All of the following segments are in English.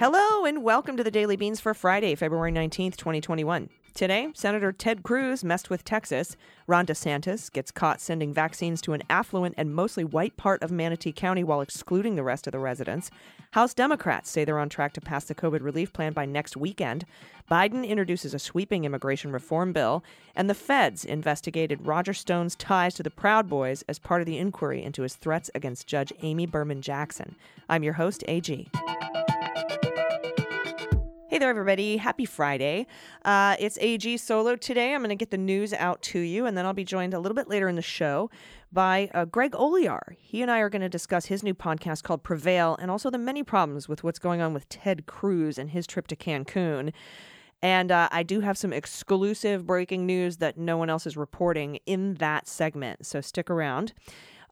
Hello and welcome to the Daily Beans for Friday, February 19th, 2021. Today, Senator Ted Cruz messed with Texas. Ron DeSantis gets caught sending vaccines to an affluent and mostly white part of Manatee County while excluding the rest of the residents. House Democrats say they're on track to pass the COVID relief plan by next weekend. Biden introduces a sweeping immigration reform bill. And the feds investigated Roger Stone's ties to the Proud Boys as part of the inquiry into his threats against Judge Amy Berman Jackson. I'm your host, AG. Hey there, everybody. Happy Friday. Uh, it's AG Solo today. I'm going to get the news out to you, and then I'll be joined a little bit later in the show by uh, Greg Olear. He and I are going to discuss his new podcast called Prevail and also the many problems with what's going on with Ted Cruz and his trip to Cancun. And uh, I do have some exclusive breaking news that no one else is reporting in that segment, so stick around.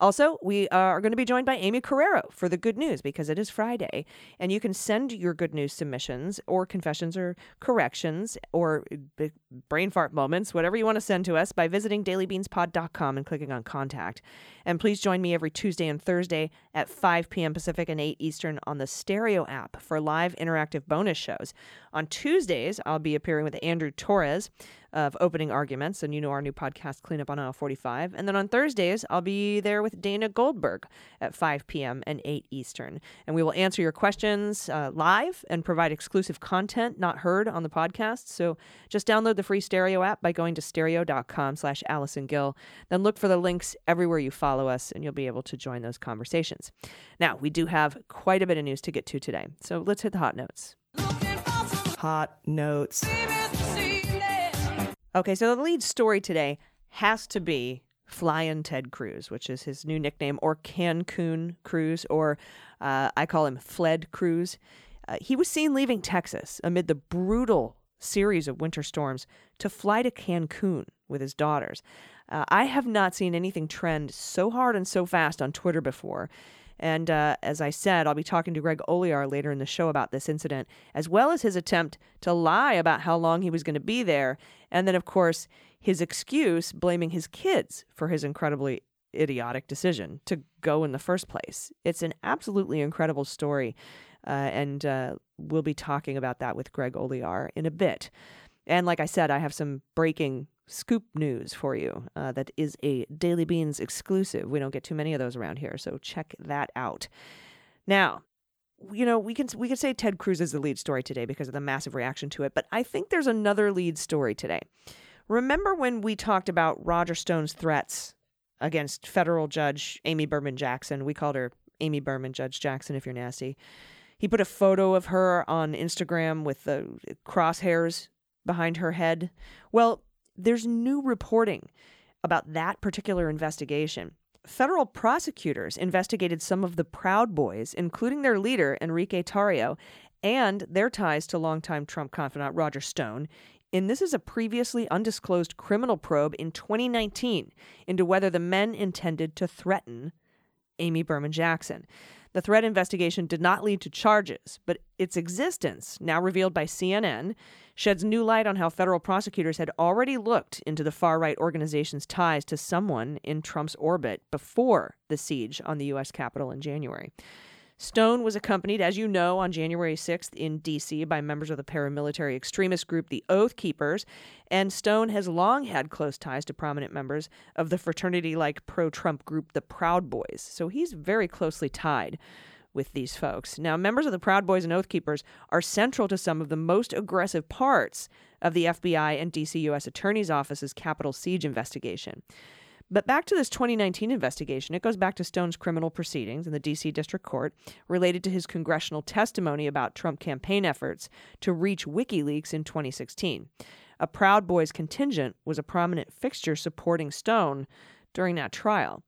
Also, we uh, are going to be joined by Aimee Carrero for the good news because it is Friday. And you can send your good news submissions or confessions or corrections or uh, b- brain fart moments, whatever you want to send to us, by visiting dailybeanspod.com and clicking on contact. And please join me every Tuesday and Thursday at 5 p.m. Pacific and 8 Eastern on the Stereo app for live interactive bonus shows. On Tuesdays, I'll be appearing with Andrew Torrez of opening arguments, and you know our new podcast, Cleanup on Aisle 45. And then on Thursdays, I'll be there with Dana Goldberg at 5 p.m. and 8 Eastern. And we will answer your questions uh, live and provide exclusive content not heard on the podcast. So just download the free Stereo app by going to stereo.com slash Allison Gill. Then look for the links everywhere you follow us, and you'll be able to join those conversations. Now, we do have quite a bit of news to get to today. So let's hit the hot notes. Hot notes. Okay, so the lead story today has to be Flyin' Ted Cruz, which is his new nickname, or Cancun Cruz, or uh, I call him Fled Cruz. Uh, he was seen leaving Texas amid the brutal series of winter storms to fly to Cancun with his daughters. Uh, I have not seen anything trend so hard and so fast on Twitter before. And uh, as I said, I'll be talking to Greg Olear later in the show about this incident, as well as his attempt to lie about how long he was going to be there. And then, of course, his excuse blaming his kids for his incredibly idiotic decision to go in the first place. It's an absolutely incredible story. Uh, and uh, we'll be talking about that with Greg Olear in a bit. And like I said, I have some breaking scoop news for you uh, that is a Daily Beans exclusive. We don't get too many of those around here, so check that out. Now, you know, we can we can say Ted Cruz is the lead story today because of the massive reaction to it, but I think there's another lead story today. Remember when we talked about Roger Stone's threats against federal judge Amy Berman Jackson? We called her Amy Berman Judge Jackson if you're nasty. He put a photo of her on Instagram with the crosshairs behind her head. Well, there's new reporting about that particular investigation. Federal prosecutors investigated some of the Proud Boys, including their leader, Enrique Tarrio, and their ties to longtime Trump confidant Roger Stone. And this is a previously undisclosed criminal probe in 2019 into whether the men intended to threaten Amy Berman Jackson. The threat investigation did not lead to charges, but its existence, now revealed by CNN, sheds new light on how federal prosecutors had already looked into the far right organization's ties to someone in Trump's orbit before the siege on the U.S. Capitol in January. Stone was accompanied, as you know, on January 6th in D.C. by members of the paramilitary extremist group the Oath Keepers, and Stone has long had close ties to prominent members of the fraternity like pro Trump group the Proud Boys, so he's very closely tied with these folks. Now, members of the Proud Boys and Oath Keepers are central to some of the most aggressive parts of the FBI and DC U.S. Attorney's Office's Capitol siege investigation. But back to this 2019 investigation, it goes back to Stone's criminal proceedings in the D.C. District Court related to his congressional testimony about Trump campaign efforts to reach WikiLeaks in 2016. A Proud Boys contingent was a prominent fixture supporting Stone during that trial.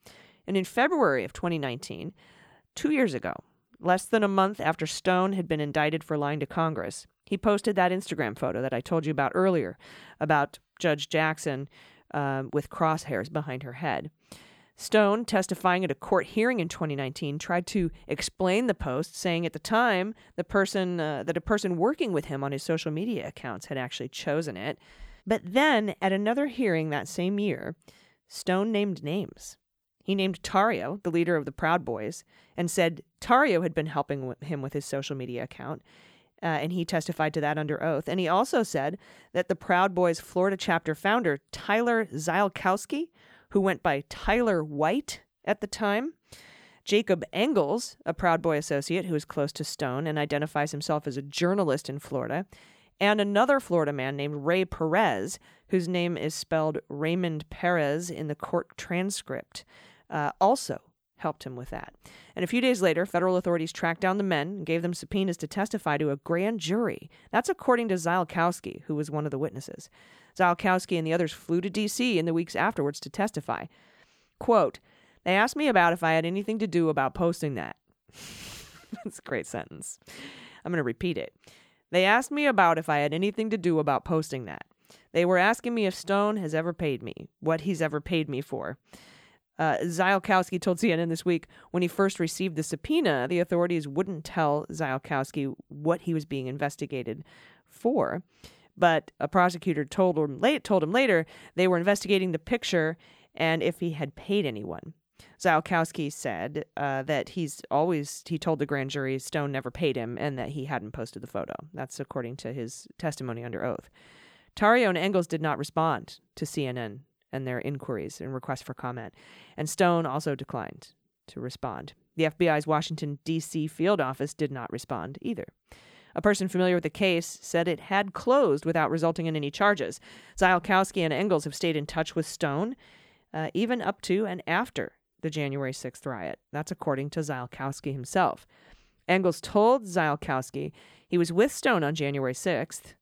And in February of 2019, two years ago, less than a month after Stone had been indicted for lying to Congress, He posted that Instagram photo that I told you about earlier about Judge Jackson um, with crosshairs behind her head. Stone, testifying at a court hearing in 2019, tried to explain the post, saying at the time the person uh, that a person working with him on his social media accounts had actually chosen it. But then, at another hearing that same year, Stone named names. He named Tarrio, the leader of the Proud Boys, and said Tarrio had been helping him with his social media account. Uh, and he testified to that under oath. And he also said that the Proud Boys Florida chapter founder, Tyler Ziolkowski, who went by Tyler White at the time, Jacob Engels, a Proud Boy associate who is close to Stone and identifies himself as a journalist in Florida, and another Florida man named Ray Perez, whose name is spelled Raymond Perez in the court transcript, uh, also helped him with that. And a few days later, federal authorities tracked down the men and gave them subpoenas to testify to a grand jury. That's according to Ziolkowski, who was one of the witnesses. Ziolkowski and the others flew to D.C. in the weeks afterwards to testify. Quote, they asked me about if I had anything to do about posting that. That's a great sentence. I'm going to repeat it. They asked me about if I had anything to do about posting that. They were asking me if Stone has ever paid me, what he's ever paid me for. Uh, told CNN this week when he first received the subpoena, the authorities wouldn't tell Ziolkowski what he was being investigated for. But a prosecutor told him, late, told him later they were investigating the picture and if he had paid anyone. Ziolkowski said uh, that he's always, he told the grand jury Stone never paid him and that he hadn't posted the photo. That's according to his testimony under oath. Tarrio and Engels did not respond to CNN and their inquiries and requests for comment, and Stone also declined to respond. The FBI's Washington, D.C. field office did not respond either. A person familiar with the case said it had closed without resulting in any charges. Ziolkowski and Engels have stayed in touch with Stone, uh, even up to and after the January 6th riot. That's according to Ziolkowski himself. Engels told Ziolkowski he was with Stone on January 6th,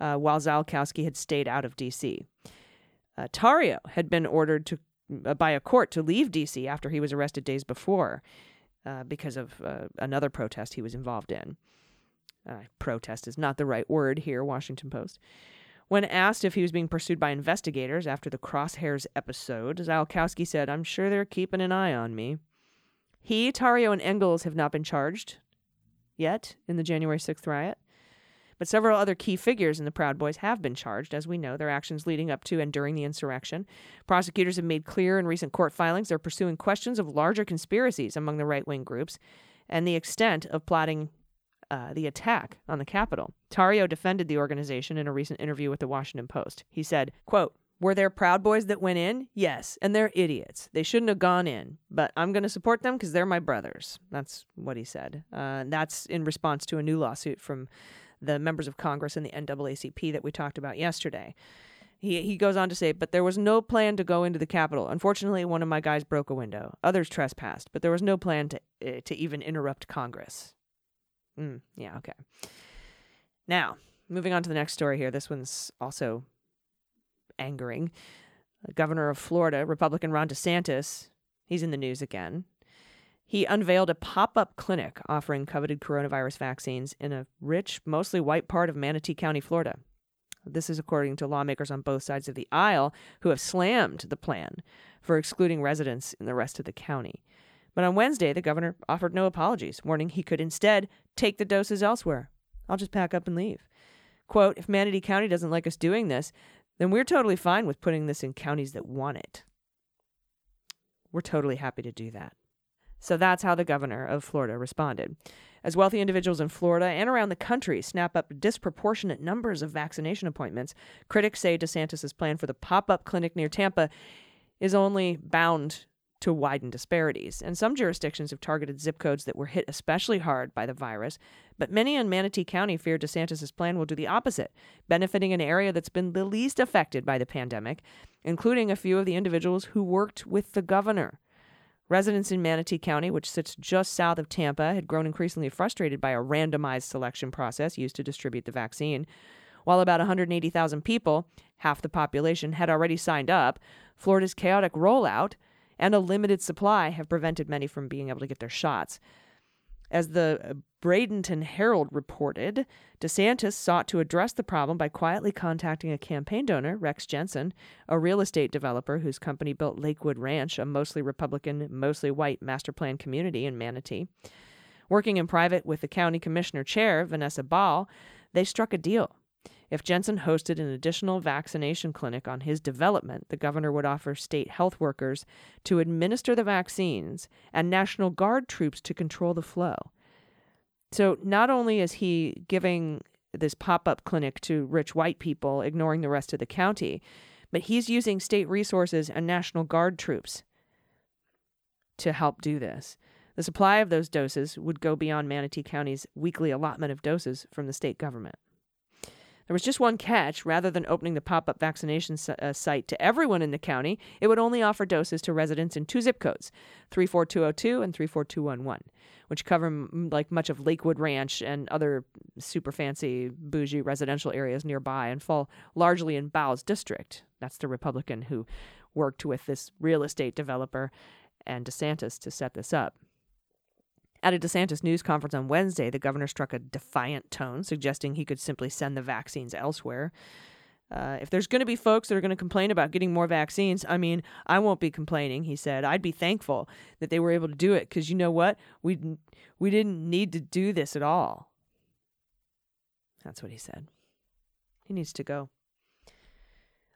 uh, while Ziolkowski had stayed out of D.C. Uh, Tarrio had been ordered to uh, by a court to leave D.C. after he was arrested days before uh, because of uh, another protest he was involved in. Uh, protest is not the right word here, Washington Post. When asked if he was being pursued by investigators after the Crosshairs episode, Ziolkowski said, I'm sure they're keeping an eye on me. He, Tarrio, and Engels have not been charged yet in the January 6th riot. But several other key figures in the Proud Boys have been charged, as we know, their actions leading up to and during the insurrection. Prosecutors have made clear in recent court filings they're pursuing questions of larger conspiracies among the right wing groups and the extent of plotting uh, the attack on the Capitol. Tarrio defended the organization in a recent interview with the Washington Post. He said, quote, were there Proud Boys that went in? Yes, and they're idiots. They shouldn't have gone in, but I'm going to support them because they're my brothers. That's what he said. Uh, that's in response to a new lawsuit from the members of Congress and the NAACP that we talked about yesterday. He, he goes on to say, but there was no plan to go into the Capitol. Unfortunately, one of my guys broke a window. Others trespassed, but there was no plan to, uh, to even interrupt Congress. Mm, yeah, okay. Now, moving on to the next story here. This one's also angering. The governor of Florida, Republican Ron DeSantis, he's in the news again. He unveiled a pop up clinic offering coveted coronavirus vaccines in a rich, mostly white part of Manatee County, Florida. This is according to lawmakers on both sides of the aisle who have slammed the plan for excluding residents in the rest of the county. But on Wednesday, the governor offered no apologies, warning he could instead take the doses elsewhere. I'll just pack up and leave. Quote If Manatee County doesn't like us doing this, then we're totally fine with putting this in counties that want it. We're totally happy to do that. So that's how the governor of Florida responded. As wealthy individuals in Florida and around the country snap up disproportionate numbers of vaccination appointments, critics say DeSantis' plan for the pop up clinic near Tampa is only bound to widen disparities. And some jurisdictions have targeted zip codes that were hit especially hard by the virus, but many in Manatee County fear DeSantis' plan will do the opposite, benefiting an area that's been the least affected by the pandemic, including a few of the individuals who worked with the governor. Residents in Manatee County, which sits just south of Tampa, had grown increasingly frustrated by a randomized selection process used to distribute the vaccine. While about 180,000 people, half the population, had already signed up, Florida's chaotic rollout and a limited supply have prevented many from being able to get their shots. As the uh, Bradenton Herald reported, DeSantis sought to address the problem by quietly contacting a campaign donor, Rex Jensen, a real estate developer whose company built Lakewood Ranch, a mostly Republican, mostly white master plan community in Manatee. Working in private with the county commissioner chair, Vanessa Baugh, they struck a deal. If Jensen hosted an additional vaccination clinic on his development, the governor would offer state health workers to administer the vaccines and National Guard troops to control the flow. So not only is he giving this pop up clinic to rich white people, ignoring the rest of the county, but he's using state resources and National Guard troops to help do this. The supply of those doses would go beyond Manatee County's weekly allotment of doses from the state government. There was just one catch. Rather than opening the pop up vaccination uh, site to everyone in the county, it would only offer doses to residents in two zip codes 34202 and 34211, which cover m- like much of Lakewood Ranch and other super fancy, bougie residential areas nearby and fall largely in Baugh's District. That's the Republican who worked with this real estate developer and DeSantis to set this up. At a DeSantis news conference on Wednesday, the governor struck a defiant tone, suggesting he could simply send the vaccines elsewhere. Uh, if there's going to be folks that are going to complain about getting more vaccines, I mean, I won't be complaining. He said, "I'd be thankful that they were able to do it because you know what, we we didn't need to do this at all." That's what he said. He needs to go.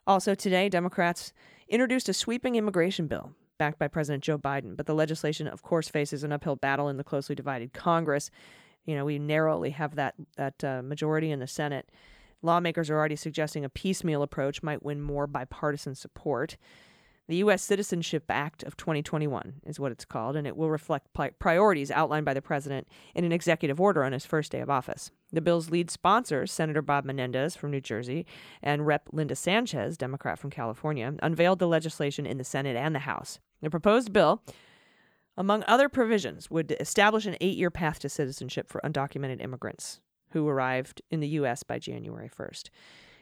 Also today, Democrats introduced a sweeping immigration bill backed by President Joe Biden. But the legislation, of course, faces an uphill battle in the closely divided Congress. You know, we narrowly have that that uh, majority in the Senate. Lawmakers are already suggesting a piecemeal approach might win more bipartisan support. The U.S. Citizenship Act of 2021 is what it's called, and it will reflect priorities outlined by the president in an executive order on his first day of office. The bill's lead sponsors, Senator Bob Menendez from New Jersey and Rep. Linda Sanchez, Democrat from California, unveiled the legislation in the Senate and the House. The proposed bill, among other provisions, would establish an eight year path to citizenship for undocumented immigrants who arrived in the U.S. by January 1st.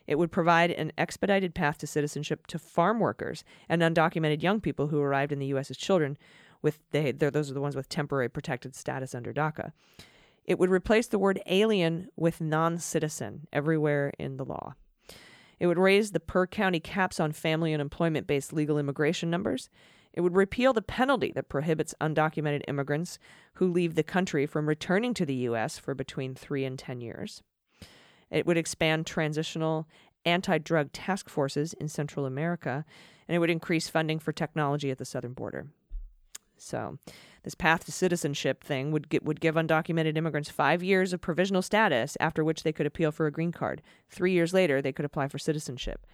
It would provide an expedited path to citizenship to farm workers and undocumented young people who arrived in the U.S. as children. With they, those are the ones with temporary protected status under DACA. It would replace the word alien with non citizen everywhere in the law. It would raise the per county caps on family and employment based legal immigration numbers. It would repeal the penalty that prohibits undocumented immigrants who leave the country from returning to the U.S. for between three and 10 years. It would expand transitional anti drug task forces in Central America, and it would increase funding for technology at the southern border. So, this path to citizenship thing would get, would give undocumented immigrants five years of provisional status, after which they could appeal for a green card. Three years later, they could apply for citizenship.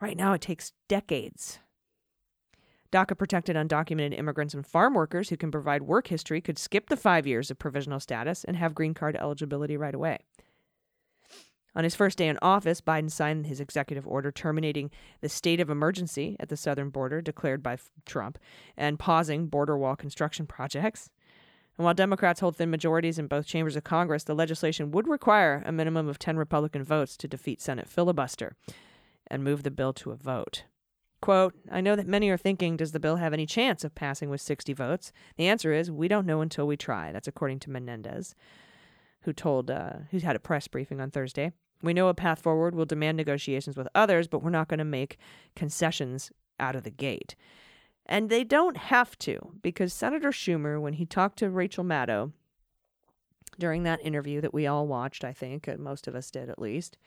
Right now, it takes decades. DACA protected undocumented immigrants and farm workers who can provide work history could skip the five years of provisional status and have green card eligibility right away. On his first day in office, Biden signed his executive order terminating the state of emergency at the southern border declared by Trump and pausing border wall construction projects. And while Democrats hold thin majorities in both chambers of Congress, the legislation would require a minimum of 10 Republican votes to defeat Senate filibuster and move the bill to a vote. Quote, I know that many are thinking, does the bill have any chance of passing with 60 votes? The answer is, we don't know until we try. That's according to Menendez, who told, uh, who had a press briefing on Thursday. We know a path forward We'll demand negotiations with others, but we're not going to make concessions out of the gate. And they don't have to, because Senator Schumer, when he talked to Rachel Maddow during that interview that we all watched, I think, most of us did at least,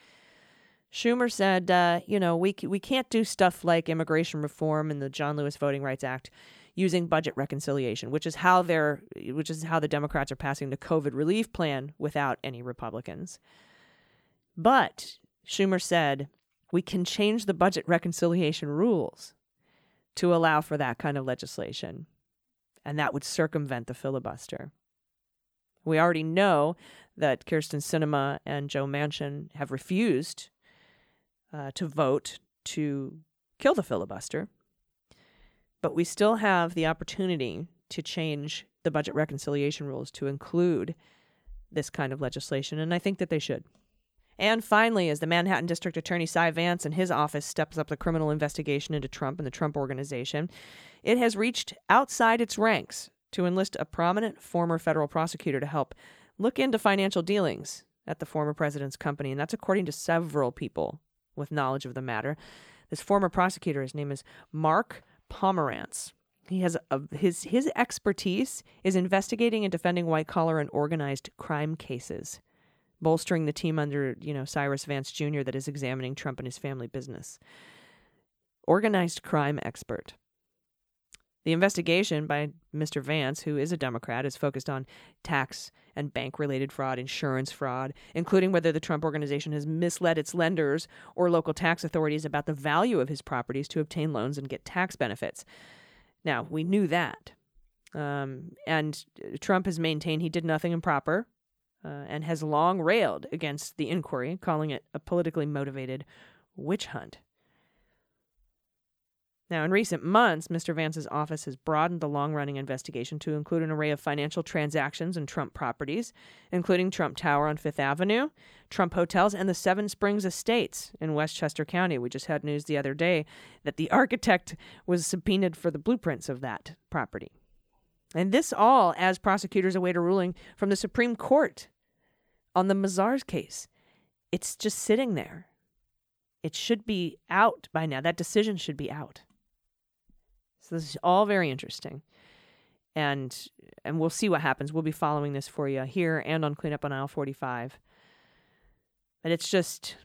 Schumer said, uh, you know, we, we can't do stuff like immigration reform and the John Lewis Voting Rights Act using budget reconciliation, which is how they're, which is how the Democrats are passing the COVID relief plan without any Republicans. But Schumer said we can change the budget reconciliation rules to allow for that kind of legislation, and that would circumvent the filibuster. We already know that Kyrsten Sinema and Joe Manchin have refused uh, to vote to kill the filibuster, but we still have the opportunity to change the budget reconciliation rules to include this kind of legislation, and I think that they should. And finally, as the Manhattan District Attorney Cy Vance and his office steps up the criminal investigation into Trump and the Trump organization, it has reached outside its ranks to enlist a prominent former federal prosecutor to help look into financial dealings at the former president's company. And that's according to several people with knowledge of the matter. This former prosecutor, his name is Mark Pomerantz. He has a, his his expertise is investigating and defending white collar and organized crime cases, bolstering the team under you know Cyrus Vance Jr. that is examining Trump and his family business. Organized crime expert. The investigation by Mr. Vance, who is a Democrat, is focused on tax and bank related fraud, insurance fraud, including whether the Trump organization has misled its lenders or local tax authorities about the value of his properties to obtain loans and get tax benefits. Now, we knew that. Um, and Trump has maintained he did nothing improper uh, and has long railed against the inquiry, calling it a politically motivated witch hunt. Now, in recent months, Mr. Vance's office has broadened the long running investigation to include an array of financial transactions and Trump properties, including Trump Tower on Fifth Avenue, Trump hotels, and the Seven Springs Estates in Westchester County. We just had news the other day that the architect was subpoenaed for the blueprints of that property. And this all as prosecutors await a ruling from the Supreme Court on the Mazars case. It's just sitting there. It should be out by now. That decision should be out. So this is all very interesting. And and we'll see what happens. We'll be following this for you here and on Cleanup on Aisle 45. But it's just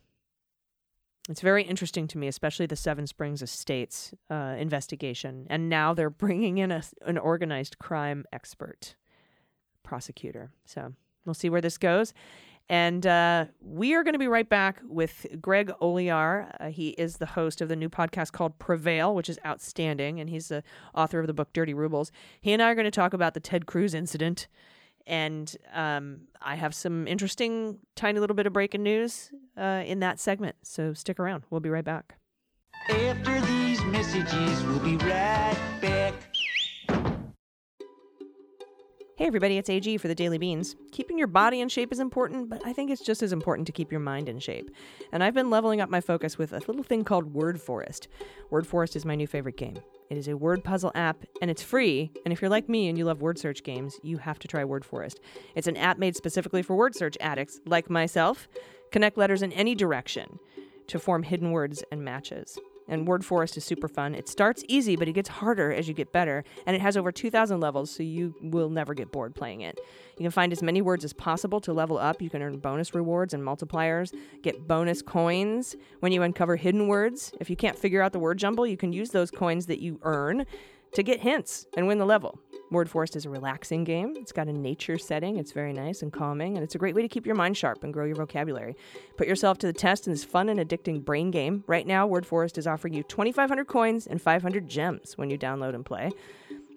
it's very interesting to me, especially the Seven Springs Estates uh, investigation. And now they're bringing in a, an organized crime expert prosecutor. So we'll see where this goes. And uh, we are going to be right back with Greg Olear. Uh, he is the host of the new podcast called Prevail, which is outstanding. And he's the author of the book Dirty Rubles. He and I are going to talk about the Ted Cruz incident. And um, I have some interesting, tiny little bit of breaking news uh, in that segment. So stick around. We'll be right back. After these messages, we'll be right back. Hey everybody, it's AG for the Daily Beans. Keeping your body in shape is important, but I think it's just as important to keep your mind in shape. And I've been leveling up my focus with a little thing called Word Forest. Word Forest is my new favorite game. It is a word puzzle app and it's free. And if you're like me and you love word search games, you have to try Word Forest. It's an app made specifically for word search addicts like myself. Connect letters in any direction to form hidden words and matches and Word Forest is super fun. It starts easy, but it gets harder as you get better, and it has over 2,000 levels, so you will never get bored playing it. You can find as many words as possible to level up. You can earn bonus rewards and multipliers, get bonus coins when you uncover hidden words. If you can't figure out the word jumble, you can use those coins that you earn to get hints and win the level. Word Forest is a relaxing game. It's got a nature setting. It's very nice and calming, and it's a great way to keep your mind sharp and grow your vocabulary. Put yourself to the test in this fun and addicting brain game. Right now, Word Forest is offering you 2,500 coins and 500 gems when you download and play.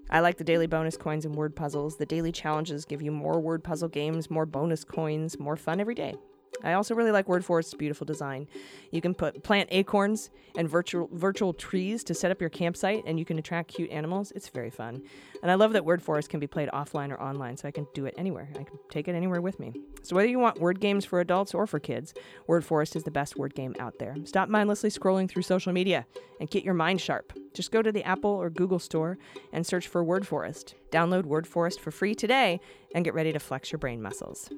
I like the daily bonus coins and word puzzles. The daily challenges give you more word puzzle games, more bonus coins, more fun every day. I also really like Word Forest's beautiful design. You can put plant acorns and virtual virtual trees to set up your campsite, and you can attract cute animals. It's very fun, and I love that Word Forest can be played offline or online, so I can do it anywhere. I can take it anywhere with me. So whether you want word games for adults or for kids, Word Forest is the best word game out there. Stop mindlessly scrolling through social media and get your mind sharp. Just go to the Apple or Google store and search for Word Forest. Download Word Forest for free today and get ready to flex your brain muscles.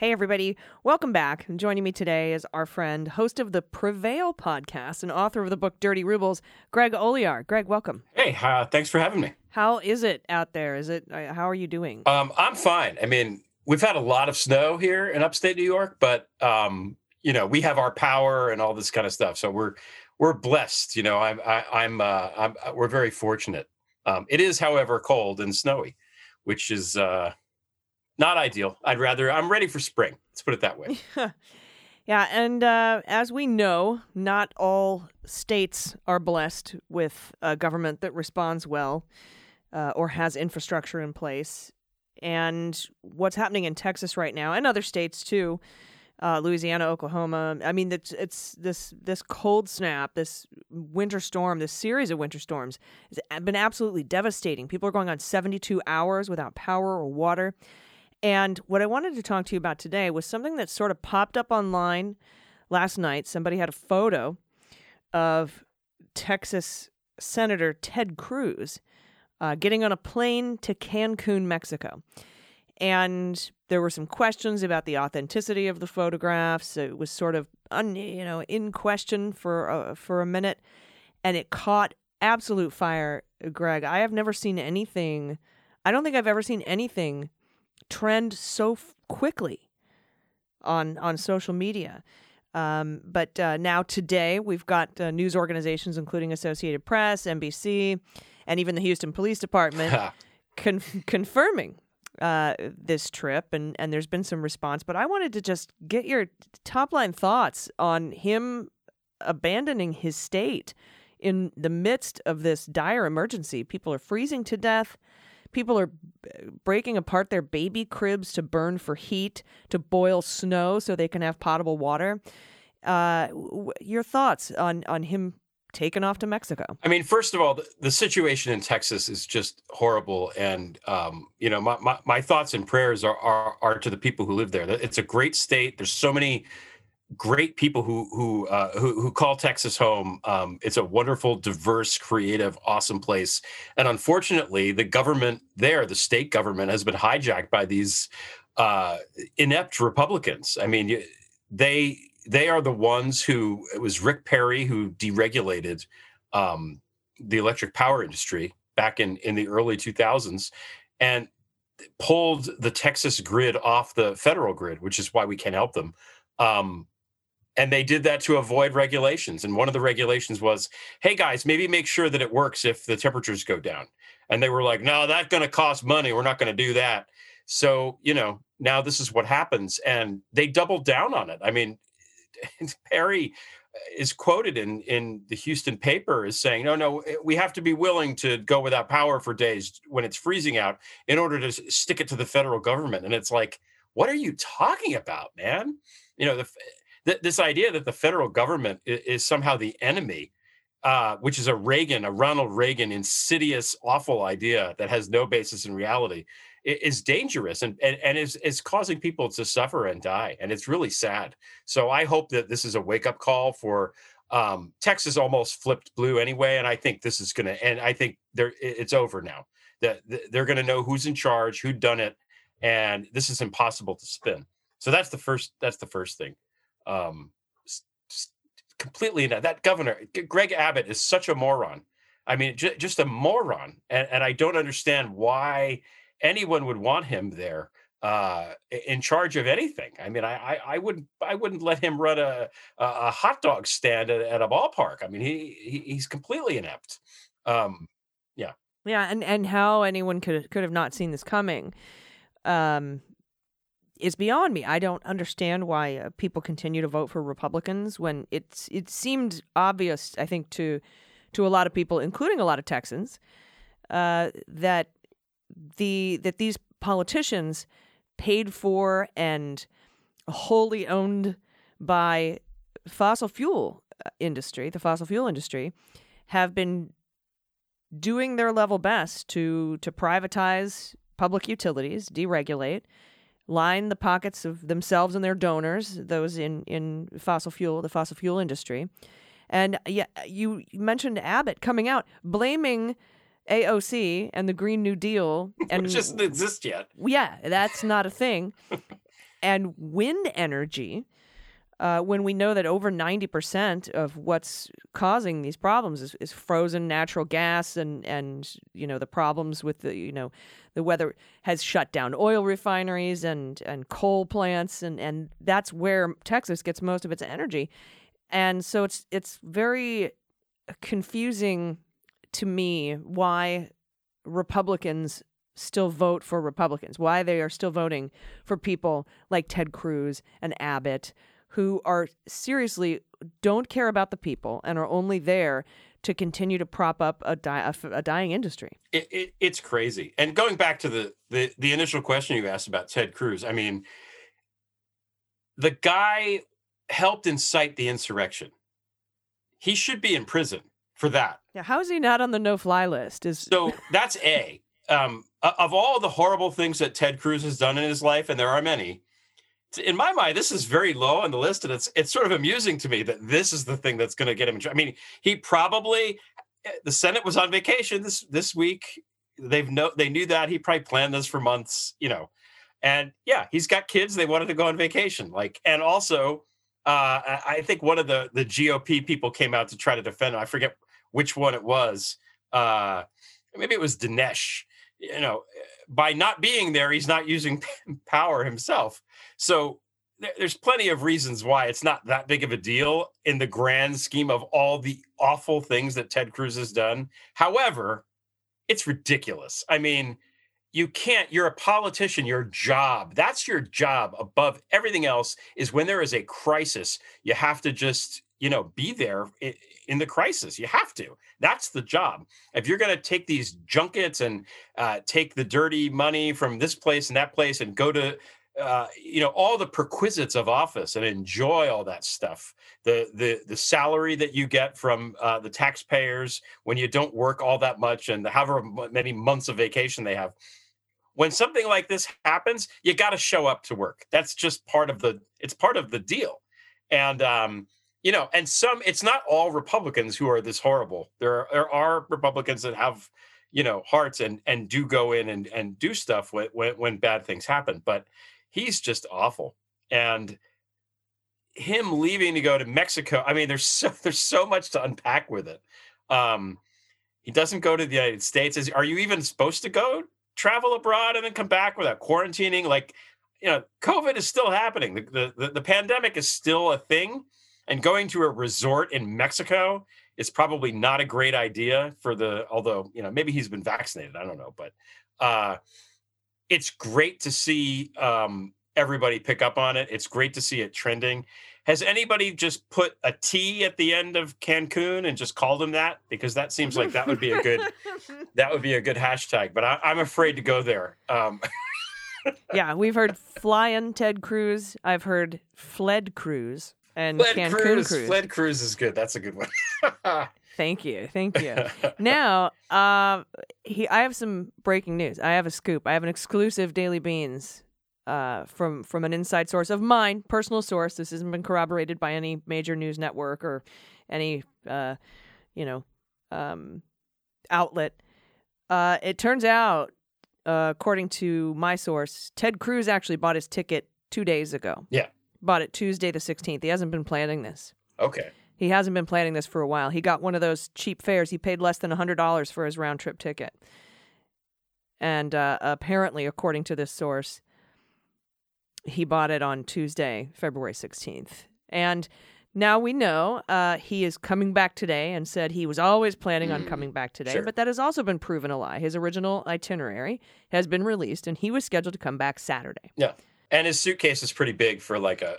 Hey, everybody. Welcome back. And joining me today is our friend, host of the Prevail podcast and author of the book Dirty Rubles, Greg Olear. Greg, welcome. Hey, uh, thanks for having me. How is it out there? Is it, uh, how are you doing? Um, I'm fine. I mean, we've had a lot of snow here in upstate New York, but um, you know, we have our power and all this kind of stuff, so we're we're blessed. You know, I'm I, I'm uh, I'm we're very fortunate. Um, it is, however, cold and snowy, which is uh, not ideal. I'd rather I'm ready for spring. Let's put it that way. yeah, and uh, as we know, not all states are blessed with a government that responds well uh, or has infrastructure in place. And what's happening in Texas right now, and other states too, uh, Louisiana, Oklahoma. I mean, it's, it's this this cold snap, this winter storm, this series of winter storms has been absolutely devastating. People are going on 72 hours without power or water. And what I wanted to talk to you about today was something that sort of popped up online last night. Somebody had a photo of Texas Senator Ted Cruz uh, getting on a plane to Cancun, Mexico. And there were some questions about the authenticity of the photographs. It was sort of, un, you know, in question for for a minute, and it caught absolute fire. Greg, I have never seen anything. I don't think I've ever seen anything trend so f- quickly on on social media. Um, but uh, now today we've got uh, news organizations, including Associated Press, NBC, and even the Houston Police Department, con- confirming uh, this trip. And and there's been some response. But I wanted to just get your top line thoughts on him abandoning his state in the midst of this dire emergency. People are freezing to death. People are breaking apart their baby cribs to burn for heat, to boil snow so they can have potable water. Uh, w- your thoughts on on him taken off to Mexico? I mean, first of all, the, the situation in Texas is just horrible, and um, you know, my, my my thoughts and prayers are, are are to the people who live there. It's a great state. There's so many great people who who uh, who, who call Texas home. Um, it's a wonderful, diverse, creative, awesome place. And unfortunately, the government there, the state government, has been hijacked by these uh, inept Republicans. I mean, they they are the ones who it was Rick Perry who deregulated um, the electric power industry back in in the early 2000s, and pulled the Texas grid off the federal grid, which is why we can't help them. Um, and they did that to avoid regulations. And one of the regulations was, "Hey guys, maybe make sure that it works if the temperatures go down." And they were like, "No, that's going to cost money. We're not going to do that." So you know, now this is what happens, and they doubled down on it. I mean, Perry uh, is quoted in in the Houston paper as saying, "No, no, eh, we have to be willing to go without power for days when it's freezing out in order to stick it to the federal government." And it's like, what are you talking about, man? You know, the, th- this idea that the federal government is, is somehow the enemy, uh, which is a Reagan, a Ronald Reagan insidious, awful idea that has no basis in reality, is dangerous and, and, and is, is causing people to suffer and die. And it's really sad. So I hope that this is a wake up call for um, Texas almost flipped blue anyway. And I think this is going to end. I think they're, it's over now. That they're going to know who's in charge, who done it, and this is impossible to spin. So that's the first. That's the first thing. Um, completely that governor Greg Abbott is such a moron. I mean, j- just a moron, and, and I don't understand why anyone would want him there uh, in charge of anything. I mean, I I, I wouldn't I wouldn't let him run a a, a hot dog stand at, at a ballpark. I mean, he, he he's completely inept. Um, yeah, Yeah, and and how anyone could could have not seen this coming, um, is beyond me. I don't understand why uh, people continue to vote for Republicans when it's it seemed obvious. I think to to a lot of people, including a lot of Texans, uh, that the that these politicians paid for and wholly owned by fossil fuel uh, industry, the fossil fuel industry, have been doing their level best to to privatize public utilities, deregulate, line the pockets of themselves and their donors, those in in fossil fuel, the fossil fuel industry. And uh, yeah, uh, you mentioned Abbott coming out blaming AOC and the Green New Deal and which doesn't exist yet. yeah, that's not a thing. and wind energy, uh, when we know that over 90% of what's causing these problems is, is frozen natural gas and, and, you know, the problems with the, you know, the weather has shut down oil refineries and, and coal plants. And, and that's where Texas gets most of its energy. And so it's, it's very confusing to me why Republicans still vote for Republicans, why they are still voting for people like Ted Cruz and Abbott, who are seriously don't care about the people and are only there to continue to prop up a, di- a, dying industry. It, it, it's crazy. And going back to the, the the initial question you asked about Ted Cruz, I mean, the guy helped incite the insurrection. He should be in prison for that. Yeah, how is he not on the no-fly list? Is So that's a. Um, of all the horrible things that Ted Cruz has done in his life, and there are many, in my mind, this is very low on the list, and it's it's sort of amusing to me that this is the thing that's going to get him. I mean, he probably the Senate was on vacation this this week. they've no they knew that he probably planned this for months, you know. And yeah, he's got kids. They wanted to go on vacation. Like, and also, uh, I think one of the the GOP people came out to try to defend him. I forget which one it was. Uh, maybe it was Dinesh. You know, by not being there, he's not using power himself. So there's plenty of reasons why it's not that big of a deal in the grand scheme of all the awful things that Ted Cruz has done. However, it's ridiculous. I mean, you can't, you're a politician, your job, that's your job above everything else is when there is a crisis, you have to just, you know, be there in the crisis. You have to. That's the job. If you're going to take these junkets and uh, take the dirty money from this place and that place and go to uh, you know all the perquisites of office and enjoy all that stuff. The the the salary that you get from uh, the taxpayers when you don't work all that much and however many months of vacation they have. When something like this happens you got to show up to work. That's just part of the it's part of the deal. And um you know and some it's not all republicans who are this horrible. There are, there are republicans that have you know hearts and and do go in and and do stuff when when, when bad things happen. But he's just awful. And him leaving to go to mexico i mean there's so there's so much to unpack with it. Um he doesn't go to the united states. Is, are you even supposed to go travel abroad and then come back without quarantining? Like you know covid is still happening. The, the, the, the pandemic is still a thing and going to a resort in mexico is probably not a great idea for the although you know maybe he's been vaccinated. I don't know but uh it's great to see um everybody pick up on it it's great to see it trending has anybody just put a t at the end of cancun and just called him that because that seems like that would be a good that would be a good hashtag but I, i'm afraid to go there um yeah, we've heard flying Ted Cruz. I've heard fled Cruz and fled Cancun cruise Cruz. fled cruise is good that's a good one Thank you, thank you. now, uh, he, I have some breaking news. I have a scoop. I have an exclusive Daily Beans uh, from from an inside source of mine, personal source. This hasn't been corroborated by any major news network or any, uh, you know, um, outlet. Uh, it turns out, uh, according to my source, Ted Cruz actually bought his ticket two days ago. Yeah. Bought it Tuesday the 16th. He hasn't been planning this. okay He hasn't been planning this for a while. He got one of those cheap fares. He paid less than $100 for his round trip ticket. And uh, apparently, according to this source, he bought it on Tuesday, February 16th. And now we know uh, he is coming back today and said he was always planning on coming back today, sure. but that has also been proven a lie. His original itinerary has been released and he was scheduled to come back Saturday. Yeah. And his suitcase is pretty big for like a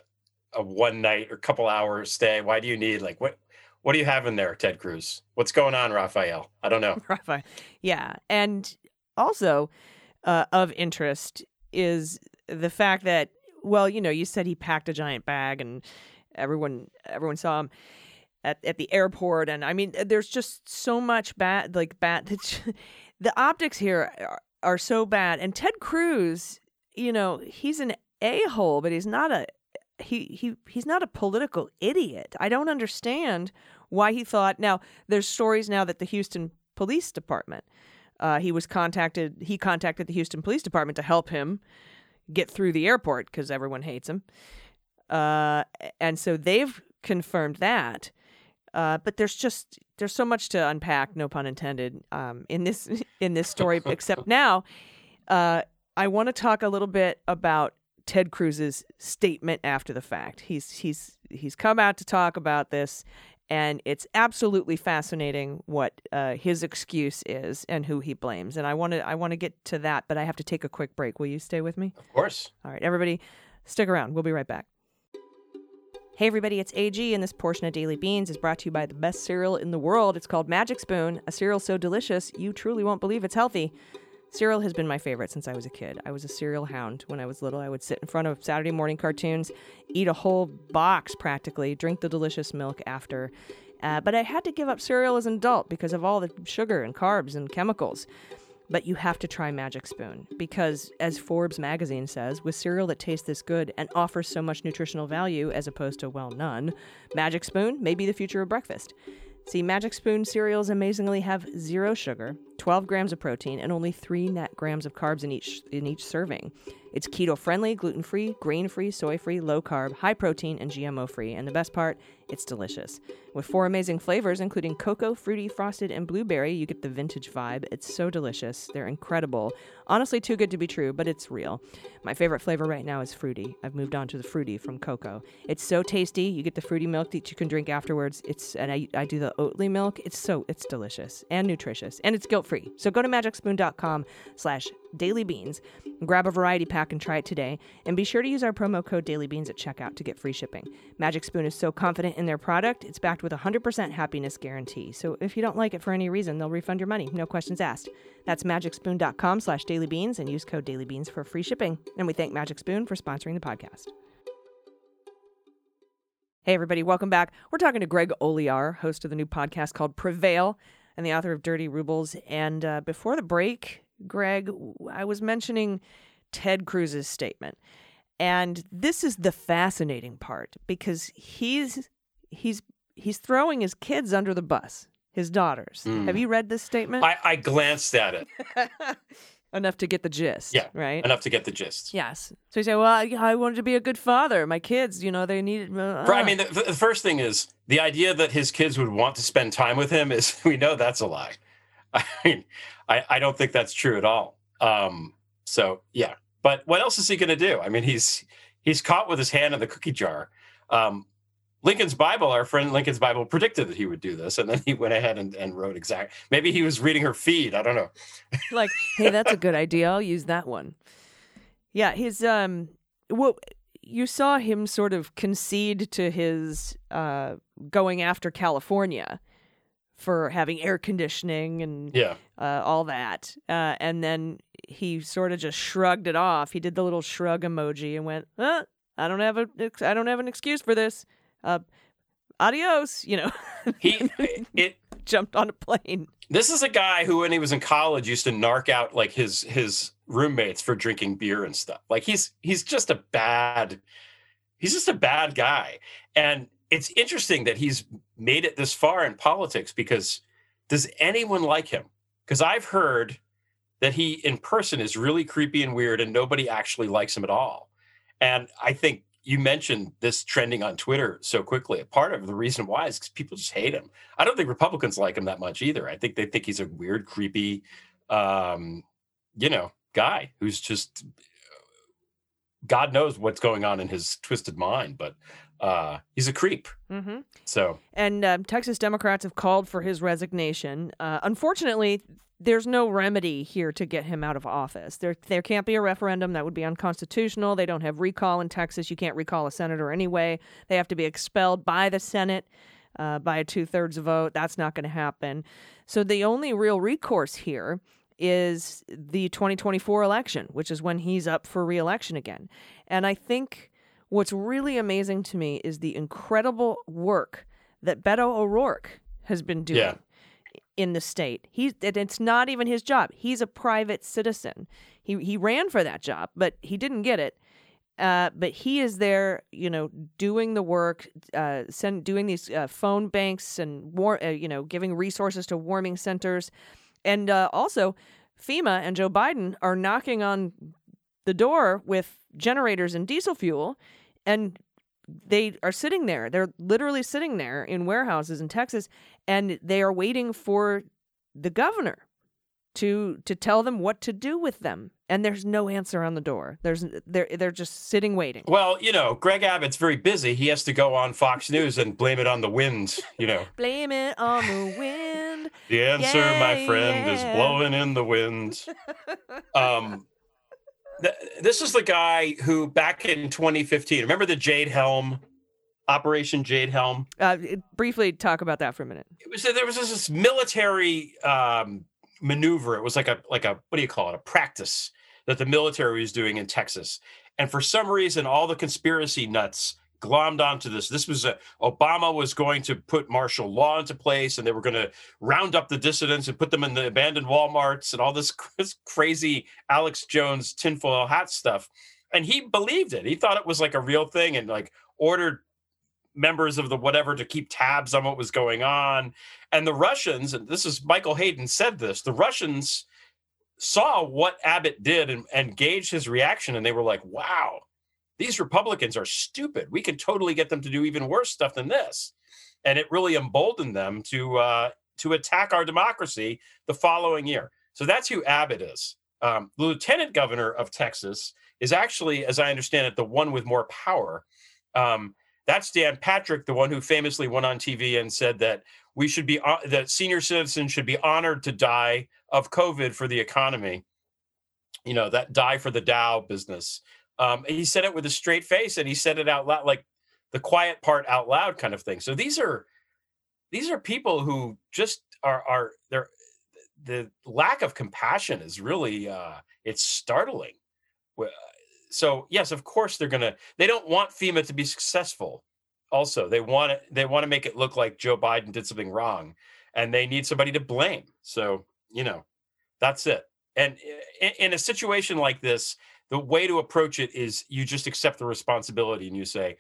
a one night or couple hours stay. Why do you need like what what do you have in there, Ted Cruz? What's going on, Rafael? I don't know. Rafael. Yeah. And also uh, of interest is the fact that, well, you know, you said he packed a giant bag and everyone everyone saw him at, at the airport. And I mean, there's just so much bad, like bad. the optics here are, are so bad. And Ted Cruz, you know, he's an a hole, but he's not a he he he's not a political idiot. I don't understand why he thought. Now there's stories now that the Houston Police Department, uh, he was contacted. He contacted the Houston Police Department to help him get through the airport because everyone hates him. Uh, and so they've confirmed that. Uh, but there's just there's so much to unpack, no pun intended, um, in this in this story. except now, uh, I want to talk a little bit about Ted Cruz's statement after the fact. He's he's he's come out to talk about this, and it's absolutely fascinating what uh, his excuse is and who he blames. And I want to I want to get to that, but I have to take a quick break. Will you stay with me? Of course. All right, everybody, stick around. We'll be right back. Hey, everybody, it's AG, and this portion of Daily Beans is brought to you by the best cereal in the world. It's called Magic Spoon, a cereal so delicious you truly won't believe it's healthy. Cereal has been my favorite since I was a kid. I was a cereal hound when I was little. I would sit in front of Saturday morning cartoons, eat a whole box practically, drink the delicious milk after. Uh, but I had to give up cereal as an adult because of all the sugar and carbs and chemicals. But you have to try Magic Spoon because, as Forbes magazine says, with cereal that tastes this good and offers so much nutritional value as opposed to, well, none, Magic Spoon may be the future of breakfast. See, Magic Spoon cereals amazingly have zero sugar, 12 grams of protein and only 3 net grams of carbs in each in each serving. It's keto friendly, gluten free, grain free, soy free, low carb, high protein, and GMO free. And the best part, it's delicious. With four amazing flavors, including cocoa, fruity, frosted, and blueberry, you get the vintage vibe. It's so delicious. They're incredible. Honestly, too good to be true, but it's real. My favorite flavor right now is fruity. I've moved on to the fruity from cocoa. It's so tasty. You get the fruity milk that you can drink afterwards. It's and I, I do the Oatly milk. It's so it's delicious and nutritious and it's guilt free. So go to magicspoon.com slash dailybeans grab a variety pack and try it today. And be sure to use our promo code dailybeans at checkout to get free shipping. Magic Spoon is so confident in their product, it's backed with a 100% happiness guarantee. So if you don't like it for any reason, they'll refund your money, no questions asked. That's magicspoon.com slash dailybeans and use code dailybeans for free shipping. And we thank Magic Spoon for sponsoring the podcast. Hey, everybody, welcome back. We're talking to Greg Olear, host of the new podcast called Prevail and the author of Dirty Rubles. And uh, before the break, Greg, I was mentioning Ted Cruz's statement. And this is the fascinating part because he's he's he's throwing his kids under the bus, his daughters. Mm. Have you read this statement? I, I glanced at it Enough to get the gist. Yeah, Right? enough to get the gist. Yes. So he said, "Well, I, I wanted to be a good father. My kids, you know, they needed." Uh, I mean, the, the first thing is the idea that his kids would want to spend time with him is we know that's a lie. I mean, I, I don't think that's true at all. Um, so yeah, but what else is he going to do? I mean, he's he's caught with his hand in the cookie jar. Um, Lincoln's Bible, our friend Lincoln's Bible, predicted that he would do this, and then he went ahead and, and wrote exact. Maybe he was reading her feed. I don't know. like, hey, that's a good idea. I'll use that one. Yeah, his um, well, you saw him sort of concede to his uh going after California for having air conditioning and Yeah, uh, all that, uh, and then he sort of just shrugged it off. He did the little shrug emoji and went, uh, "I don't have a, I don't have an excuse for this. Uh, adios." You know, he it jumped on a plane. This is a guy who, when he was in college, used to narc out like his his roommates for drinking beer and stuff. Like he's he's just a bad, he's just a bad guy. And it's interesting that he's made it this far in politics because does anyone like him? Because I've heard that he in person is really creepy and weird, and nobody actually likes him at all. And I think you mentioned this trending on Twitter so quickly. Part of the reason why is because people just hate him. I don't think Republicans like him that much either. I think they think he's a weird, creepy, um, you know, guy who's just God knows what's going on in his twisted mind, but uh, he's a creep. Mm-hmm. So And uh, Texas Democrats have called for his resignation. Uh, unfortunately, there's no remedy here to get him out of office. There, there can't be a referendum that would be unconstitutional. They don't have recall in Texas. You can't recall a senator anyway. They have to be expelled by the Senate uh, by a two thirds vote. That's not going to happen. So the only real recourse here is the 2024 election, which is when he's up for reelection again. And I think what's really amazing to me is the incredible work that Beto O'Rourke has been doing Yeah. in the state. He's it's not even his job. He's a private citizen. He he ran for that job, but he didn't get it. Uh, but he is there, you know, doing the work, uh, send, doing these uh, phone banks and war, uh, you know, giving resources to warming centers, and uh, also FEMA and Joe Biden are knocking on the door with generators and diesel fuel, and they are sitting there. They're literally sitting there in warehouses in Texas, and they are waiting for the governor to to tell them what to do with them. And there's no answer on the door. There's they're they're just sitting waiting. well, you know, Greg Abbott's very busy. He has to go on Fox News and blame it on the wind. You know, Blame it on the wind. the answer, my Yeah, friend, is blowing in the wind. um, th- this is the guy who back in 2015, remember the Jade Helm Operation Jade Helm? Uh, briefly talk about that for a minute. It was there was this military um, maneuver. It was like a like a what do you call it? A practice that the military was doing in Texas. And for some reason, all the conspiracy nuts glommed onto this. This was a Obama was going to put martial law into place, and they were going to round up the dissidents and put them in the abandoned WalMarts and all this, this crazy Alex Jones tinfoil hat stuff. And he believed it. He thought it was like a real thing, and like ordered members of the whatever to keep tabs on what was going on. And the Russians, and this is Michael Hayden said this, the Russians saw what Abbott did and, and gauged his reaction, and they were like, wow, these Republicans are stupid. We could totally get them to do even worse stuff than this. And it really emboldened them to uh, to attack our democracy the following year. So that's who Abbott is. Um, the lieutenant governor of Texas is actually, as I understand it, the one with more power. Um, that's Dan Patrick, the one who famously went on TV and said that we should be uh, that senior citizens should be honored to die of COVID for the economy. You know that die for the Dow business. Um, he said it with a straight face, and he said it out loud, like the quiet part out loud, kind of thing. So these are these are people who just are are they're the lack of compassion is really uh, it's startling. So yes, of course they're gonna. They don't want FEMA to be successful. Also, they want it. They want to make it look like Joe Biden did something wrong, and they need somebody to blame. So you know, that's it. And in, in a situation like this, the way to approach it is you just accept the responsibility and you say,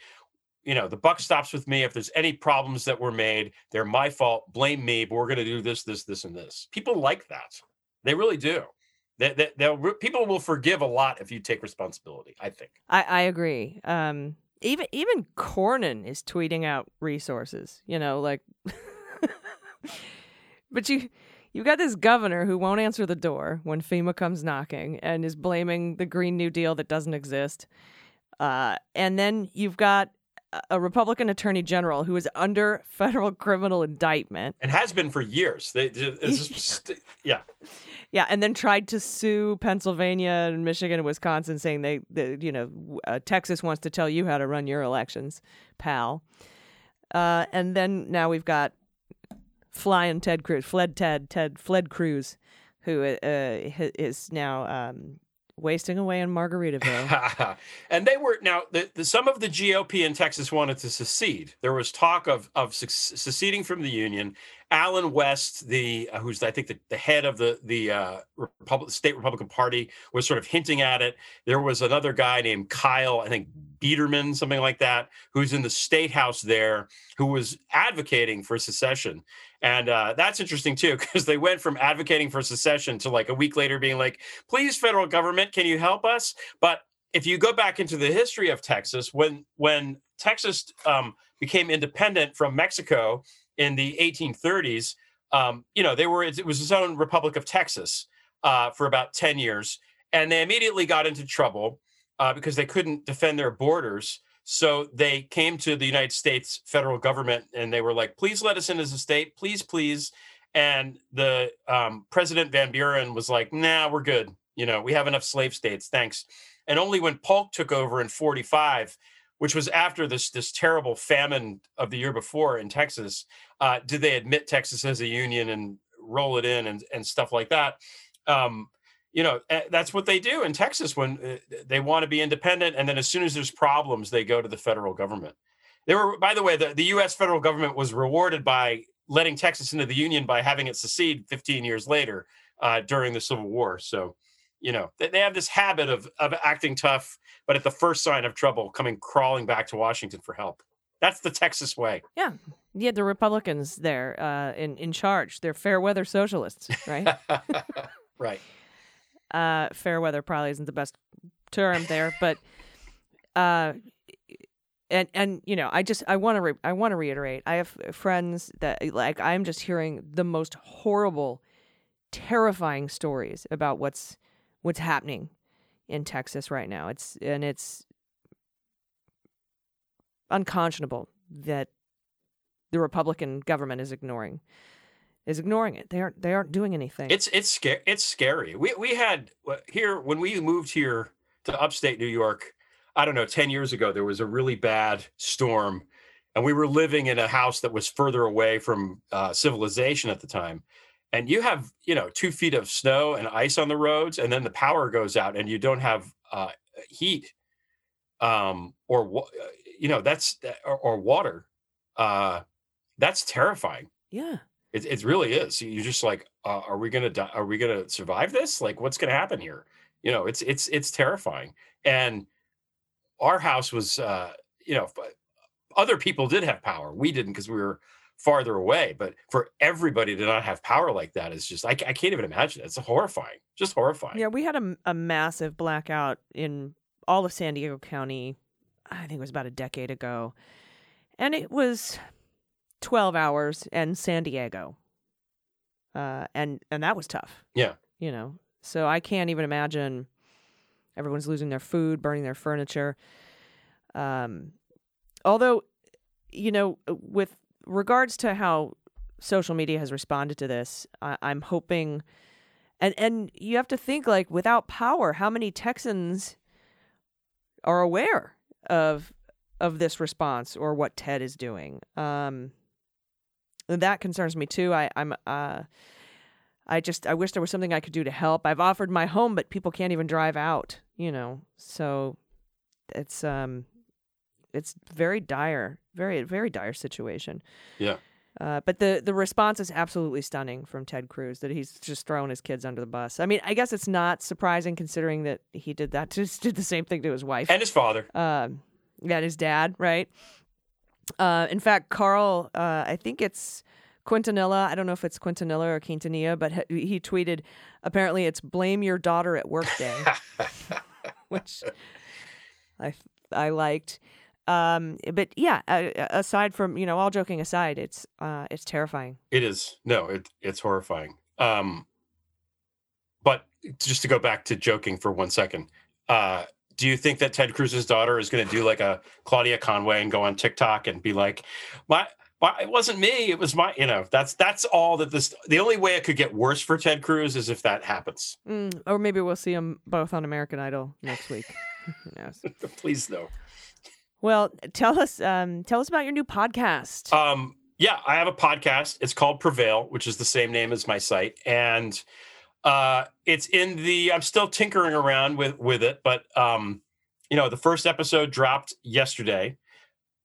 you know, the buck stops with me. If there's any problems that were made, they're my fault. Blame me, but we're going to do this, this, this, and this. People like that. They really do. They, they, people will forgive a lot if you take responsibility. I think. I, I agree. Um, even even Cornyn is tweeting out resources. You know, like, but you you got this governor who won't answer the door when FEMA comes knocking and is blaming the Green New Deal that doesn't exist. Uh, and then you've got a Republican attorney general who is under federal criminal indictment and has been for years. They, just, yeah, yeah, and then tried to sue Pennsylvania and Michigan and Wisconsin, saying they, they you know, uh, Texas wants to tell you how to run your elections, pal. Uh, and then now we've got flying Ted Cruz, fled Ted, Ted fled Cruz, who uh, is now um, wasting away in Margaritaville. and they were now the, the, some of the GOP in Texas wanted to secede. There was talk of of seceding from the union. Allen West, the uh, who's I think the, the head of the the uh, Republic, state Republican Party, was sort of hinting at it. There was another guy named Kyle, I think Biedermann, something like that, who's in the state house there, who was advocating for secession. And uh, that's interesting too, because they went from advocating for secession to like a week later being like, please, federal government, can you help us? But if you go back into the history of Texas, when when Texas um, became independent from Mexico in the 1830s, um, you know, they were it was its own Republic of Texas uh, for about 10 years, and they immediately got into trouble uh, because they couldn't defend their borders. So they came to the United States federal government and they were like, please let us in as a state, please, please. And the um, President Van Buren was like, nah, we're good. You know, we have enough slave states. Thanks. And only when Polk took over in 45, which was after this this terrible famine of the year before in Texas, uh, did they admit Texas as a union and roll it in and, and stuff like that. Um, you know eh, that's what they do in texas when eh, they want to be independent and then as soon as there's problems they go to the federal government they were by the way the, the us federal government was rewarded by letting texas into the union by having it secede 15 years later uh, during the civil war so you know they, have this habit of, of acting tough but at the first sign of trouble coming crawling back to washington for help. That's the texas way. Yeah. Yeah the republicans there uh, in, in charge. They're fair weather socialists right? Right. Uh, fair weather probably isn't the best term there, but uh, and and you know, I just I want to re- I want to reiterate. I have friends that like I'm just hearing the most horrible, terrifying stories about what's what's happening in Texas right now. It's and it's unconscionable that the Republican government is ignoring is ignoring it. They aren't they aren't doing anything. It's it's scary. It's scary. We we had here when we moved here to upstate New York. I don't know, ten years ago, there was a really bad storm, and we were living in a house that was further away from uh, civilization at the time. And you have you know two feet of snow and ice on the roads, and then the power goes out, and you don't have uh, heat, um, or you know that's or, or water. Uh, that's terrifying. Yeah. It, it really is. You're just like, uh, are we gonna die? Are we gonna survive this? Like, what's gonna happen here? You know, it's it's it's terrifying. And our house was, uh, you know, other people did have power. We didn't because we were farther away. But for everybody to not have power like that is just I, I can't even imagine. it. It's horrifying, just horrifying. Yeah, we had a, a massive blackout in all of San Diego County. I think it was about a decade ago. And it was 12 hours in San Diego. Uh, and and that was tough. Yeah. You know. So I can't even imagine everyone's losing their food, burning their furniture. Um although you know, with regards to how social media has responded to this, I, I'm hoping and and you have to think like without power how many texans are aware of of this response or what ted is doing? Um that concerns me too. I i'm uh i just i wish there was something i could do to help. I've offered my home but people can't even drive out you know? So it's um it's very dire very very dire situation Yeah. uh, but the the response is absolutely stunning from Ted Cruz that he's just throwing his kids under the bus. I mean, I guess it's not surprising considering that he did that, just did the same thing to his wife And his father. um, yeah, his dad, right? Uh, in fact, Carl, uh, I think it's Quintanilla. I don't know if it's Quintanilla or Quintanilla, but he, he tweeted, apparently it's blame your daughter at work day, which I I liked. Um, but yeah, aside from you know, all joking aside, it's uh, it's terrifying. It is no, it it's horrifying. Um, but just to go back to joking for one second, uh, do you think that Ted Cruz's daughter is going to do like a Claudia Conway and go on TikTok and be like, "My, my, it wasn't me, it was my," you know, that's that's all that this. The only way it could get worse for Ted Cruz is if that happens. Mm, or maybe we'll see them both on American Idol next week. Who knows? Please no. Well, tell us um, tell us about your new podcast. Um, yeah, I have a podcast. It's called Prevail, which is the same name as my site, and uh, it's in the. I'm still tinkering around with with it, but um, you know, the first episode dropped yesterday.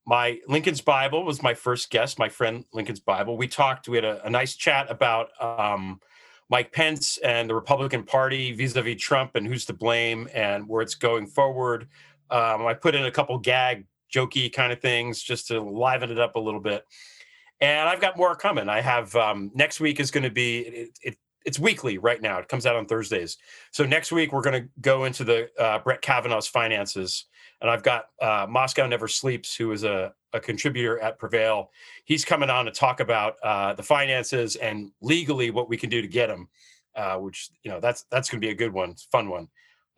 My Lincoln's Bible was my first guest, my friend Lincoln's Bible. We talked. We had a, a nice chat about um, Mike Pence and the Republican Party vis-a-vis Trump and who's to blame and where it's going forward. Um, I put in a couple gag, jokey kind of things just to liven it up a little bit. And I've got more coming. I have um, next week is going to be it, it, it's weekly right now. It comes out on Thursdays. So next week we're going to go into the uh, Brett Kavanaugh's finances, and I've got uh, Moscow Never Sleeps, who is a, a contributor at Prevail. He's coming on to talk about uh, the finances and legally what we can do to get them. Uh, which you know that's that's going to be a good one, fun one.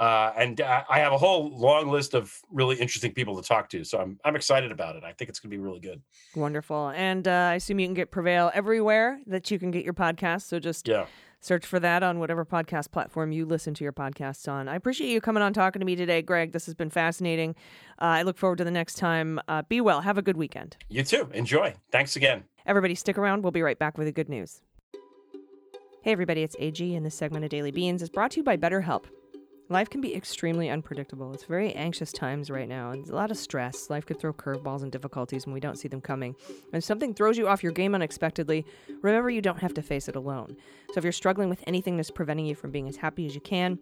Uh, and uh, I have a whole long list of really interesting people to talk to. So I'm I'm excited about it. I think it's going to be really good. Wonderful. And uh, I assume you can get Prevail everywhere that you can get your podcast. So just Yeah. search for that on whatever podcast platform you listen to your podcasts on. I appreciate you coming on talking to me today, Greg. This has been fascinating. Uh, I look forward to the next time. Uh, be well. Have a good weekend. You too. Enjoy. Thanks again. Everybody, stick around. We'll be right back with the good news. Hey, everybody, it's AG, and this segment of Daily Beans is brought to you by BetterHelp. Life can be extremely unpredictable. It's very anxious times right now, and a lot of stress. Life could throw curveballs and difficulties when we don't see them coming. And if something throws you off your game unexpectedly, remember you don't have to face it alone. So if you're struggling with anything that's preventing you from being as happy as you can,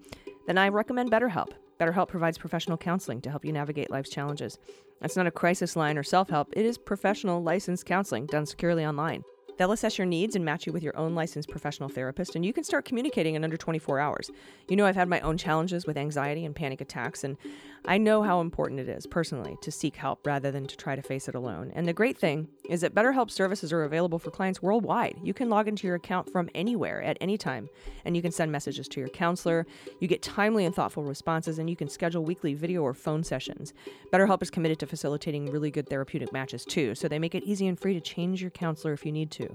then I recommend BetterHelp. BetterHelp provides professional counseling to help you navigate life's challenges. That's not a crisis line or self help, it is professional licensed counseling done securely online. They'll assess your needs and match you with your own licensed professional therapist, and you can start communicating in under 24 hours. You know, I've had my own challenges with anxiety and panic attacks, and I know how important it is, personally, to seek help rather than to try to face it alone. And the great thing is that BetterHelp services are available for clients worldwide. You can log into your account from anywhere at any time, and you can send messages to your counselor. You get timely and thoughtful responses, and you can schedule weekly video or phone sessions. BetterHelp is committed to facilitating really good therapeutic matches, too, so they make it easy and free to change your counselor if you need to.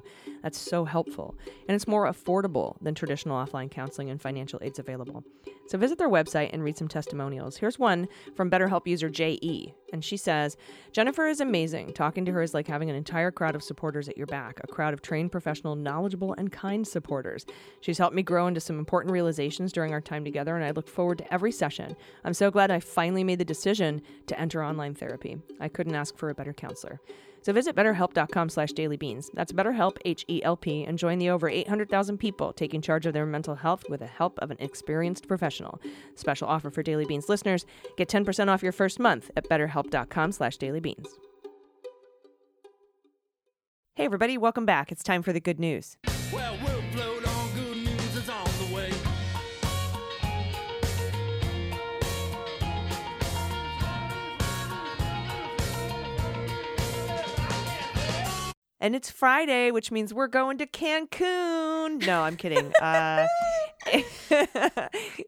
That's so helpful. And it's more affordable than traditional offline counseling and financial aids available. So visit their website and read some testimonials. Here's one from BetterHelp user JE. And she says, Jennifer is amazing. Talking to her is like having an entire crowd of supporters at your back, a crowd of trained, professional, knowledgeable, and kind supporters. She's helped me grow into some important realizations during our time together, and I look forward to every session. I'm so glad I finally made the decision to enter online therapy. I couldn't ask for a better counselor. So visit betterhelp.com slash dailybeans. That's betterhelp, H-E-L-P, and join the over 800,000 people taking charge of their mental health with the help of an experienced professional. Special offer for Daily Beans listeners. Get 10% off your first month at betterhelp.com slash dailybeans. Hey, everybody, welcome back. It's time for the good news. Well, And it's Friday, which means we're going to Cancun. No, I'm kidding. Uh,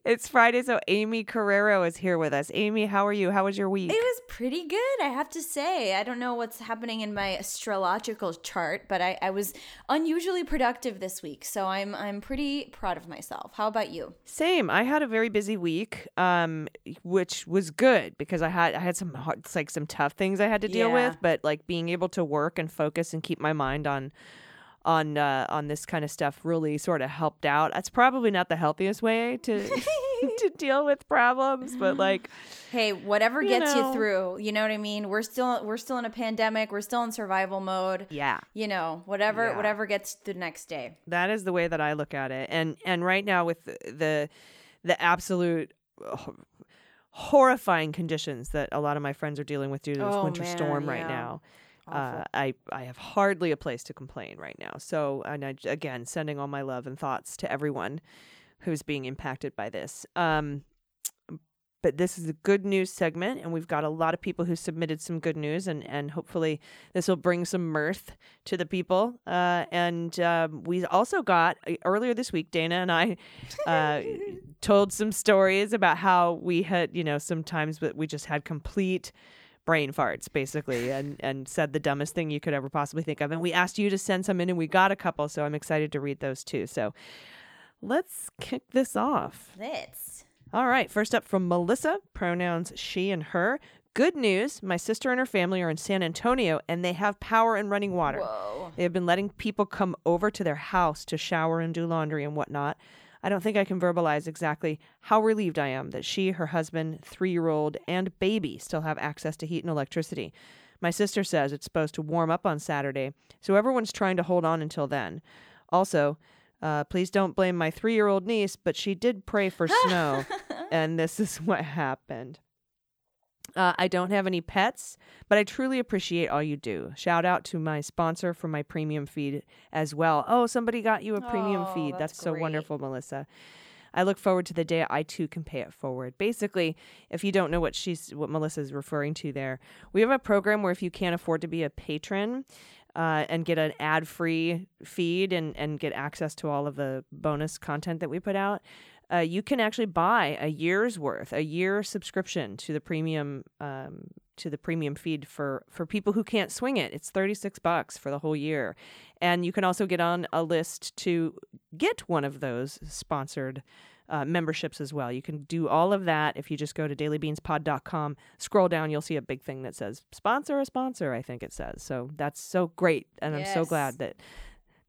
it's Friday, so Aimee Carrero is here with us. Aimee, how are you? How was your week? It was pretty good, I have to say. I don't know what's happening in my astrological chart, but I, I was unusually productive this week, so I'm I'm pretty proud of myself. How about you? Same. I had a very busy week, um, which was good because I had I had some hard, like some tough things I had to deal Yeah. with, but like being able to work and focus and keep my mind on on uh, on this kind of stuff really sort of helped out. That's probably not the healthiest way to to deal with problems, but like Hey, whatever You gets know. you through, you know what I mean? We're still we're still in a pandemic, we're still in survival mode. yeah. You know, whatever Yeah. whatever gets the next day. That is the way that I look at it. And and right now with the the, absolute ho- horrifying conditions that a lot of my friends are dealing with due to this Oh, winter man, storm right yeah. now. Uh, I I have hardly a place to complain right now. So and I, again, sending all my love and thoughts to everyone who's being impacted by this. Um, but this is a good news segment, and we've got a lot of people who submitted some good news, and and hopefully this will bring some mirth to the people. Uh, and um, we also got uh, earlier this week, Dana and I uh, told some stories about how we had, you know, sometimes we just had complete brain farts basically and and said the dumbest thing you could ever possibly think of and we asked you to send some in and we got a couple so i'm excited to read those too so let's kick this off Let's. all right, first up from Melissa, pronouns she and her. Good news my sister and her family are in San Antonio and they have power and running water. Whoa. They have been letting people come over to their house to shower and do laundry and whatnot. I don't think I can verbalize exactly how relieved I am that she, her husband, three year old, and baby still have access to heat and electricity. My sister says it's supposed to warm up on Saturday, so everyone's trying to hold on until then. Also, uh, please don't blame my three year old niece, but she did pray for snow, and this is what happened. Uh, I don't have any pets, but I truly appreciate all you do. Shout out to my sponsor for my premium feed as well. Oh, somebody got you a premium Oh, feed. that's That's, so great. wonderful, Melissa. I look forward to the day I too can pay it forward. Basically, if you don't know what she's what Melissa's referring to there, we have a program where if you can't afford to be a patron uh, and get an ad free feed and, and get access to all of the bonus content that we put out, uh, you can actually buy a year's worth, a year subscription to the premium um, to the premium feed for for people who can't swing it. It's thirty six bucks for the whole year, and you can also get on a list to get one of those sponsored. Uh, memberships as well. You can do all of that if you just go to dailybeanspod.com. Scroll down, you'll see a big thing that says sponsor a sponsor, I think it says. So that's so great. And I'm so glad that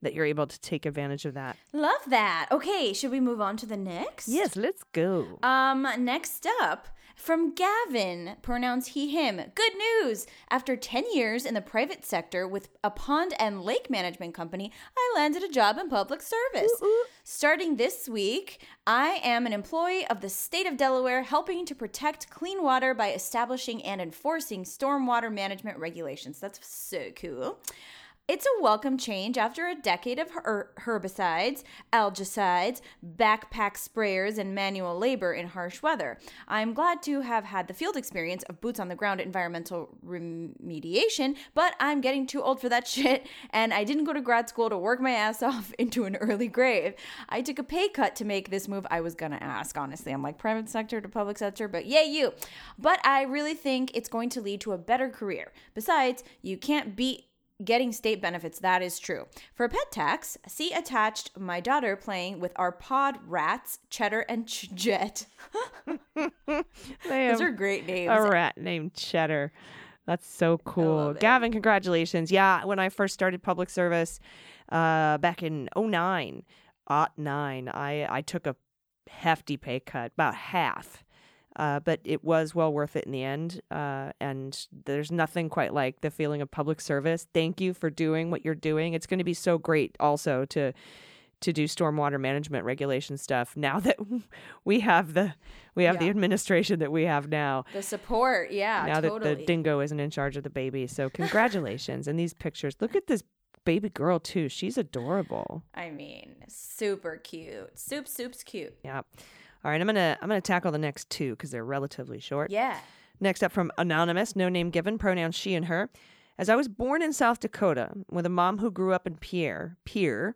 that you're able to take advantage of that. Love that. Okay, should we move on to the next? Yes, let's go. Um, next up from Gavin, pronouns he, him. Good news! After 10 years in the private sector with a pond and lake management company, I landed a job in public service. Starting this week, I am an employee of the state of Delaware helping to protect clean water by establishing and enforcing stormwater management regulations. That's so cool. It's a welcome change after a decade of her- herbicides, algicides, backpack sprayers, and manual labor in harsh weather. I'm glad to have had the field experience of boots on the ground environmental remediation, but I'm getting too old for that shit, and I didn't go to grad school to work my ass off into an early grave. I took a pay cut to make this move. I was gonna ask, honestly. I'm like private sector to public sector, but yay, you. But I really think it's going to lead to a better career. Besides, you can't beat getting state benefits. That is true. For pet tax, see attached my daughter playing with our pod rats, Cheddar and Ch- Jet. Those are great names. a rat named Cheddar. That's so cool. Gavin, congratulations. Yeah, when I first started public service uh, back in 09, 09, I, I took a hefty pay cut, about half. Uh, but it was well worth it in the end. Uh, and there's nothing quite like the feeling of public service. Thank you for doing what you're doing. It's going to be so great also to to do stormwater management regulation stuff now that we have the we have the administration that we have now The support, yeah, now totally. that the dingo isn't in charge of the baby. So congratulations. and these pictures, look at this baby girl too. She's adorable. I mean, super cute. Soup, soup's cute. Yeah. All right, I'm gonna I'm gonna tackle the next two because they're relatively short. Yeah. Next up from Anonymous, no name given, pronouns she and her. As I was born in South Dakota with a mom who grew up in Pierre, Pierre,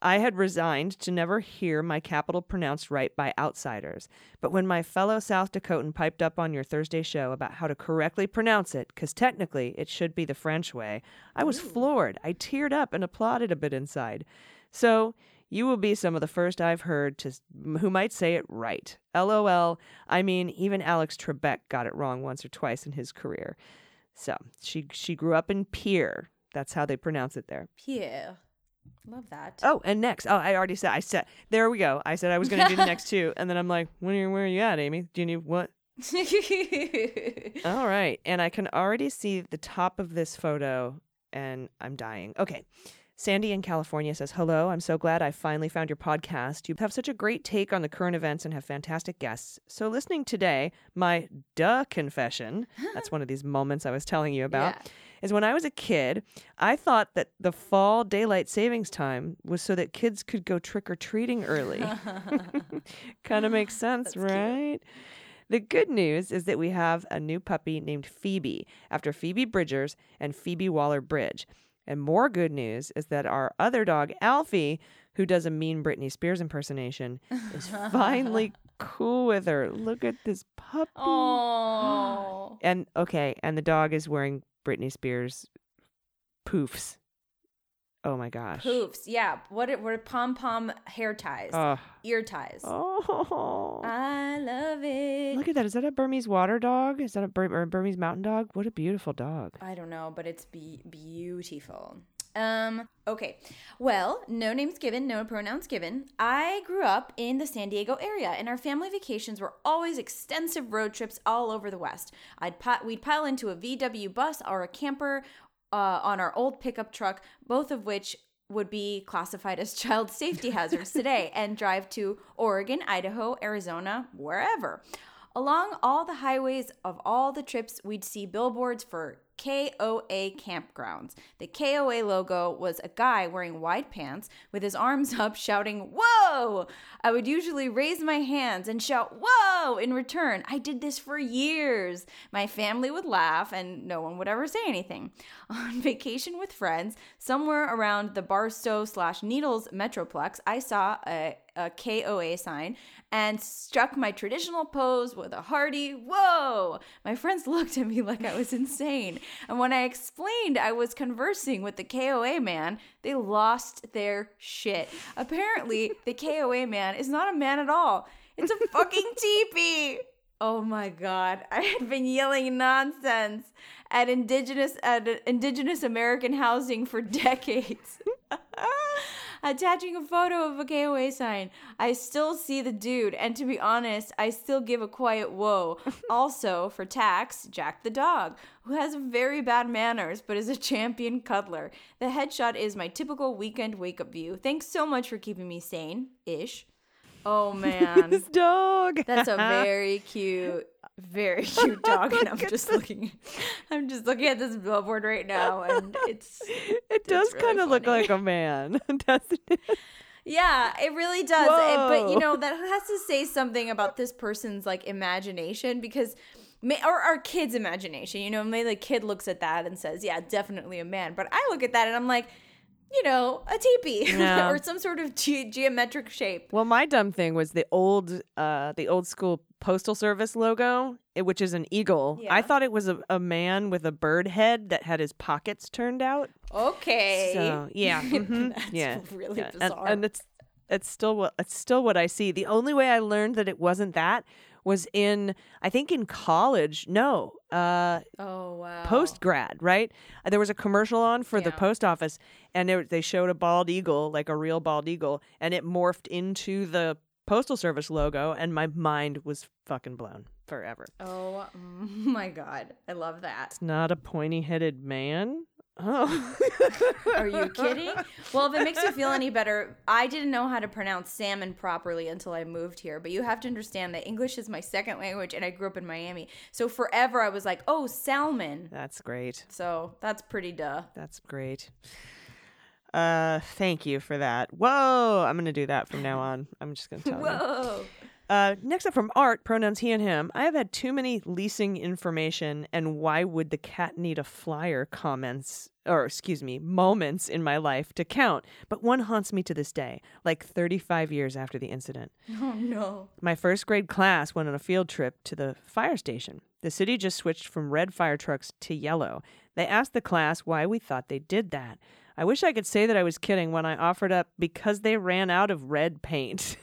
I had resigned to never hear my capital pronounced right by outsiders. But when my fellow South Dakotan piped up on your Thursday show about how to correctly pronounce it, because technically it should be the French way, I was floored. I teared up and applauded a bit inside. So, you will be some of the first I've heard to who might say it right. LOL. I mean, even Alex Trebek got it wrong once or twice in his career. So she she grew up in Pierre. That's how they pronounce it there. Pierre. Love that. Oh, and next, oh, I already said I said there we go. I said I was going to do the next two, and then I'm like, when are you, where are you at, Aimee? Do you need what? All right, and I can already see the top of this photo, and I'm dying. Okay. Sandy in California says, Hello, I'm so glad I finally found your podcast. You have such a great take on the current events and have fantastic guests. So, listening today, my duh confession, that's one of these moments I was telling you about, Yeah. is when I was a kid, I thought that the fall daylight savings time was so that kids could go trick or treating early. kind of makes sense, That's cute. right? The good news is that we have a new puppy named Phoebe after Phoebe Bridgers and Phoebe Waller Bridge. And more good news is that our other dog, Alfie, who does a mean Britney Spears impersonation, is finally cool with her. Look at this puppy. Oh. And okay, and the dog is wearing Britney Spears poofs. Oh my gosh. Poofs. Yeah. What it were pom pom hair ties, Oh. ear ties. oh. I love it. Look at that. Is that a Burmese water dog? Is that a Bur- a Burmese mountain dog? What a beautiful dog. I don't know, but it's be- beautiful. Um, okay. Well, no names given, no pronouns given. I grew up in the San Diego area, and our family vacations were always extensive road trips all over the West. I'd pi- we'd pile into a VW bus or a camper uh, on our old pickup truck, both of which would be classified as child safety hazards today, and drive to Oregon, Idaho, Arizona, wherever. Along all the highways of all the trips, we'd see billboards for KOA campgrounds. The KOA logo was a guy wearing wide pants with his arms up shouting, Whoa! I would usually raise my hands and shout, Whoa! in return. I did this for years. My family would laugh and no one would ever say anything. On vacation with friends, somewhere around the Barstow slash Needles Metroplex, I saw a a KOA sign and struck my traditional pose with a hearty whoa. My friends looked at me like I was insane. And when I explained I was conversing with the KOA man, they lost their shit. Apparently, the KOA man is not a man at all. It's a fucking teepee. Oh my god, I had been yelling nonsense at indigenous at indigenous American housing for decades. Attaching a photo of a KOA sign. I still see the dude, and to be honest, I still give a quiet whoa. also, for tax, Jack the dog, who has very bad manners but is a champion cuddler. The headshot is my typical weekend wake up view. Thanks so much for keeping me sane ish. Oh man. This dog. That's a very cute, very cute dog, and I'm just looking. I'm just looking at this billboard right now, and it's it does really kind of look like a man, doesn't it? yeah, it really does. It- but you know that has to say something about this person's like imagination because. Or our kid's imagination, you know, maybe the kid looks at that and says, "Yeah, definitely a man." But I look at that and I'm like, you know, a teepee Yeah. or some sort of ge- geometric shape. Well, my dumb thing was the old, uh, the old school postal service logo, which is an eagle. Yeah. I thought it was a, a man with a bird head that had his pockets turned out. Okay. So yeah, mhm, That's yeah, really yeah. And- bizarre. And, it's it's still what it's still what I see. The only way I learned that it wasn't that was in I think in college. No, uh, oh wow. post grad, right? There was a commercial on for the post office, and there, they showed a bald eagle, like a real bald eagle, and it morphed into the postal service logo, and my mind was fucking blown forever. Oh my god, I love that. It's not a pointy headed man. Oh, Are you kidding? Well, if it makes you feel any better, I didn't know how to pronounce salmon properly until I moved here. But you have to understand that English is my second language, and I grew up in Miami, so forever I was like, "Oh, salmon." That's great. So that's pretty duh. That's great. Uh, thank you for that. Whoa, I'm gonna do that from now on. I'm just gonna tell you. Whoa. Uh, next up from Art, pronouns he and him. I have had too many leasing information and why would the cat need a flyer comments, or excuse me, moments in my life to count, but one haunts me to this day, like 35 years after the incident. Oh no. My first grade class went on a field trip to the fire station. The city just switched from red fire trucks to yellow. They asked the class why we thought they did that. I wish I could say that I was kidding when I offered up because they ran out of red paint.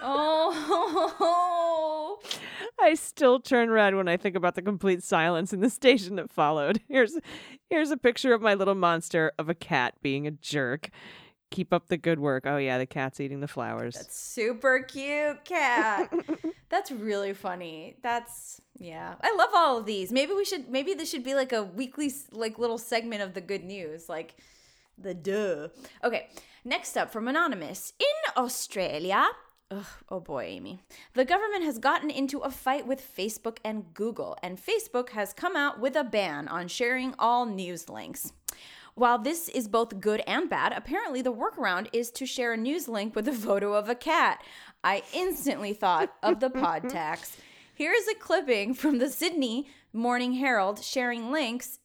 Oh. I still turn red when I think about the complete silence in the station that followed. Here's here's a picture of my little monster of a cat being a jerk. Keep up the good work. Oh yeah, the cat's eating the flowers. That's super cute, cat. That's really funny. That's yeah. I love all of these. Maybe we should maybe this should be like a weekly like little segment of the good news, like the duh. Okay. Next up from anonymous. In Australia, Ugh, oh boy, Aimee. The government has gotten into a fight with Facebook and Google, and Facebook has come out with a ban on sharing all news links. While this is both good and bad, apparently the workaround is to share a news link with a photo of a cat. I instantly thought of the pod tax. Here is a clipping from the Sydney Morning Herald sharing links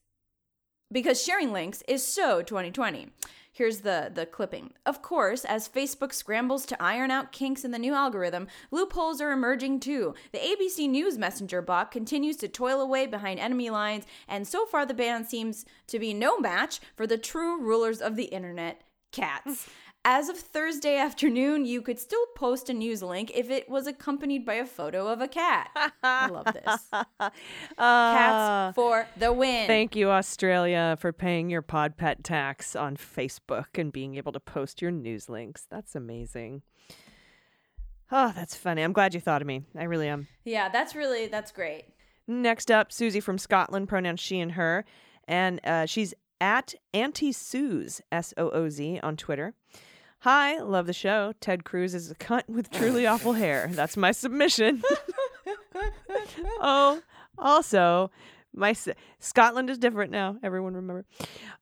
because sharing links is so 2020. Here's the, the clipping. Of course, as Facebook scrambles to iron out kinks in the new algorithm, loopholes are emerging too. The ABC News Messenger bot continues to toil away behind enemy lines, and so far the ban seems to be no match for the true rulers of the internet cats. As of Thursday afternoon, you could still post a news link if it was accompanied by a photo of a cat. I love this. Ah, Cats for the win. Thank you, Australia, for paying your pod pet tax on Facebook and being able to post your news links. That's amazing. Oh, that's funny. I'm glad you thought of me. I really am. yeah, that's really that's great. Next up, Susie from Scotland, pronouns she and her. And uh, she's at Auntie Sooz, S O O Z, on Twitter. Hi, love the show. Ted Cruz is a cunt with truly awful hair. That's my submission. oh, also, my s- Scotland is different now. Everyone remember.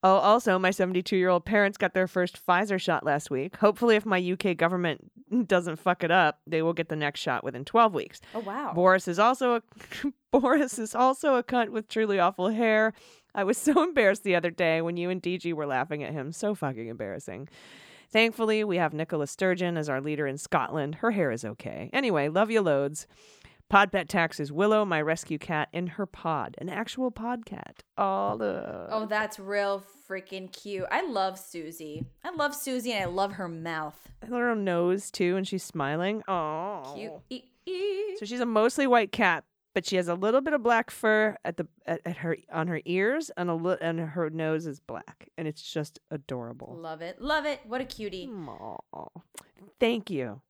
Oh, also, my 72 year old parents got their first Pfizer shot last week. Hopefully, if my UK government doesn't fuck it up, they will get the next shot within 12 weeks. Oh wow. Boris is also a Boris is also a cunt with truly awful hair. I was so embarrassed the other day when you and DG were laughing at him. So fucking embarrassing. Thankfully, we have Nicola Sturgeon as our leader in Scotland. Her hair is okay. Anyway, love you loads. Pod pet tax is Willow, my rescue cat, in her pod, an actual pod cat. All the Oh, that's real freaking cute. I love Susie. I love Susie and I love her mouth. her nose too, and she's smiling. Oh, Cute. So she's a mostly white cat, but she has a little bit of black fur at the at, at her on her ears, and a li- and her nose is black, and it's just adorable. Love it. Love it. What a cutie. Aw. Thank you.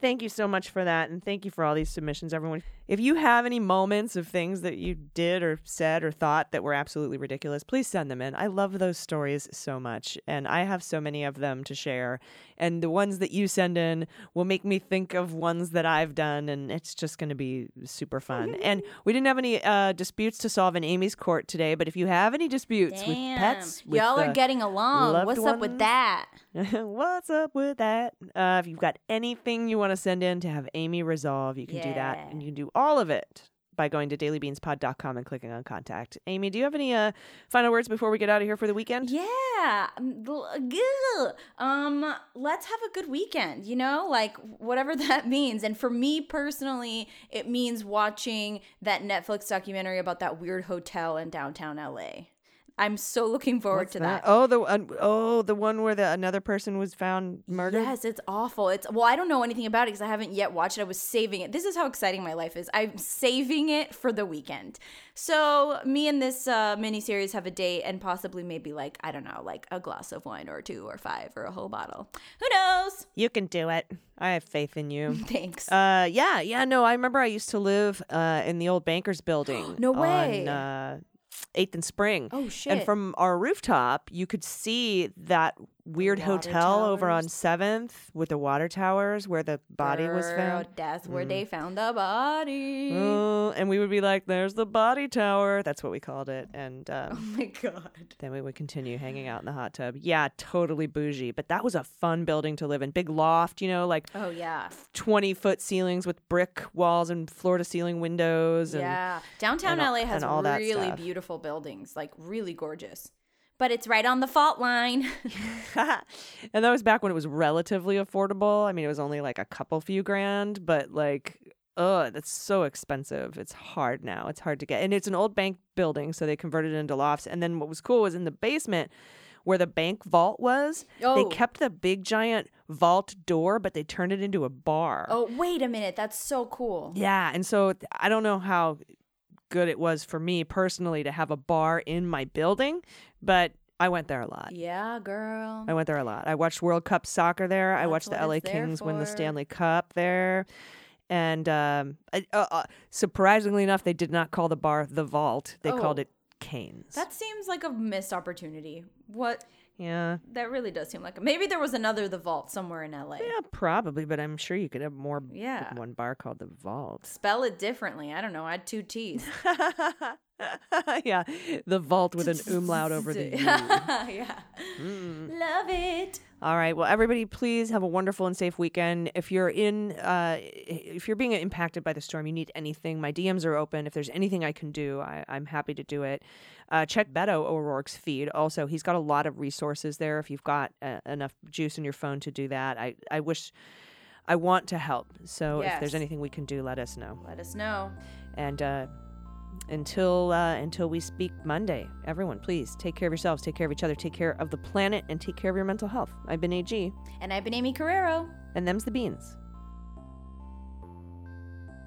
Thank you so much for that. And thank you for all these submissions, everyone. If you have any moments of things that you did or said or thought that were absolutely ridiculous, please send them in. I love those stories so much. And I have so many of them to share. And the ones that you send in will make me think of ones that I've done. And it's just going to be super fun. and we didn't have any uh, disputes to solve in Aimee's court today. But if you have any disputes with pets, with, Y'all are getting along. What's up with that? What's up with that? Uh, if you've got anything you want to send in to have Aimee resolve, you can do that. And you can do all of it by going to dailybeanspod.com and clicking on contact. Aimee, do you have any uh, final words before we get out of here for the weekend? Yeah. um. Um, let's have a good weekend, you know? Like whatever that means. And for me personally, it means watching that Netflix documentary about that weird hotel in downtown LA. I'm so looking forward What's to that. Oh, the one oh the one where the another person was found murdered. Yes, it's awful. It's well, I don't know anything about it because I haven't yet watched it. I was saving it. This is how exciting my life is. I'm saving it for the weekend. So me and this uh, miniseries have a date and possibly maybe like I don't know, like a glass of wine or two or five or a whole bottle. Who knows? You can do it. I have faith in you. Thanks. Uh, yeah, yeah, no, I remember I used to live uh, in the old Bankers building. No way. On, uh, 8th and Spring. Oh, And from our rooftop, you could see that weird water hotel over on 7th with the water towers where the body was found. That's where they found the body. Uh, and we would be like, there's the body tower. That's what we called it. And oh um, my god. then we would continue hanging out in the hot tub. Yeah, totally bougie. But that was a fun building to live in. Big loft, you know, like Oh yeah. 20 foot ceilings with brick walls and floor to ceiling windows. And Yeah. Downtown and LA has and all really stuff. beautiful buildings, like really gorgeous. But it's right on the fault line. and that was back when it was relatively affordable. I mean, it was only like a couple few grand, but like, oh, that's so expensive. It's hard now. It's hard to get. And it's an old bank building, so they converted it into lofts. And then what was cool was in the basement where the bank vault was, Oh. they kept the big giant vault door, but they turned it into a bar. oh, wait a minute. That's so cool. Yeah, and so I don't know how good it was for me personally to have a bar in my building, but I went there a lot. Yeah, girl. I went there a lot. I watched World Cup soccer there. I watched the LA Kings win the. Stanley Cup there. And um, I- uh, uh, surprisingly enough, they did not call the bar the Vault. They called Oh. it Canes. That seems like a missed opportunity. What? Yeah, That really does seem like a, maybe there was another The Vault somewhere in LA. yeah, probably. But I'm sure you could have more. Yeah. one bar called the Vault. Spell it differently. I don't know. Add two T's. yeah, the Vault with an umlaut over the U. yeah. Mm. Love it. All right. Well, everybody, please have a wonderful and safe weekend. If you're in, uh, if you're being impacted by the storm, you need anything. My DMs are open. If there's anything I can do, I, I'm happy to do it. Uh, check Beto O'Rourke's feed. Also, he's got a lot of resources there. If you've got uh, enough juice in your phone to do that, I, I wish, I want to help. So if there's anything we can do, let us know. Let us know. And uh, until uh, until we speak Monday, everyone, please take care of yourselves, take care of each other, take care of the planet, and take care of your mental health. I've been AG. And I've been Aimee Carrero. And them's the beans.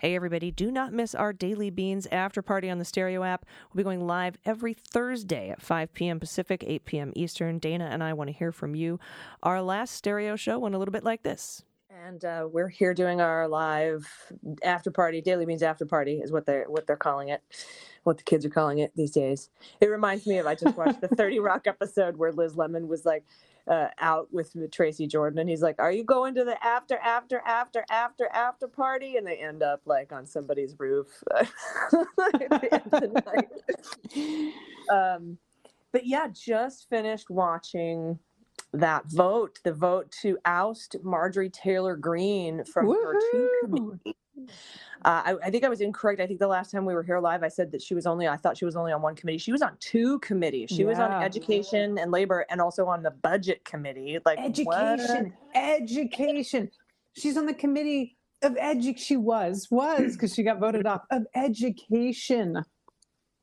Hey, everybody, do not miss our Daily Beans after party on the Stereo app. We'll be going live every Thursday at 5 p.m. Pacific, 8 p.m. Eastern. Dana and I want to hear from you. Our last stereo show went a little bit like this. And uh, we're here doing our live after party, Daily Beans after party is what they're what they're calling it, what the kids are calling it these days. It reminds me of I just watched the 30 Rock episode where Liz Lemon was like uh, out with Tracy Jordan, and he's like, "Are you going to the after after after after after party?" And they end up like on somebody's roof at the end of the night. Um, but yeah, just finished watching that vote, the vote to oust Marjorie Taylor Greene from her two committees. Uh, I, I think I was incorrect. I think the last time we were here live, I said that she was only, I thought she was only on one committee. She was on two committees. She was on education and labor and also on the budget committee. Like, what? education education she's on the committee of edu she was was because she got voted off of education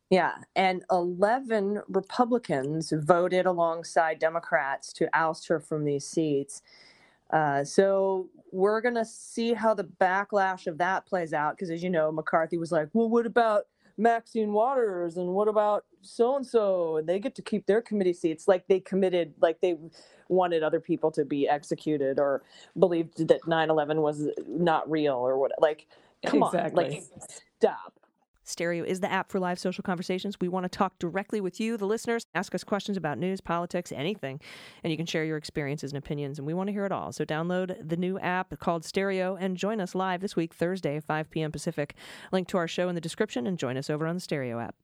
Yeah. And 11 Republicans voted alongside Democrats to oust her from these seats. Uh, so we're going to see how the backlash of that plays out. Because as you know, McCarthy was like, well, what about Maxine Waters and what about so and so? And they get to keep their committee seats. Like they committed, like they wanted other people to be executed or believed that 9 11 was not real or what. Like, come on. Like, stop. Stereo is the app for live social conversations. We want to talk directly with you, the listeners. Ask us questions about news, politics, anything, and you can share your experiences and opinions, and we want to hear it all. So download the new app called Stereo and join us live this week, Thursday, 5 p.m. Pacific. Link to our show in the description, and join us over on the Stereo app.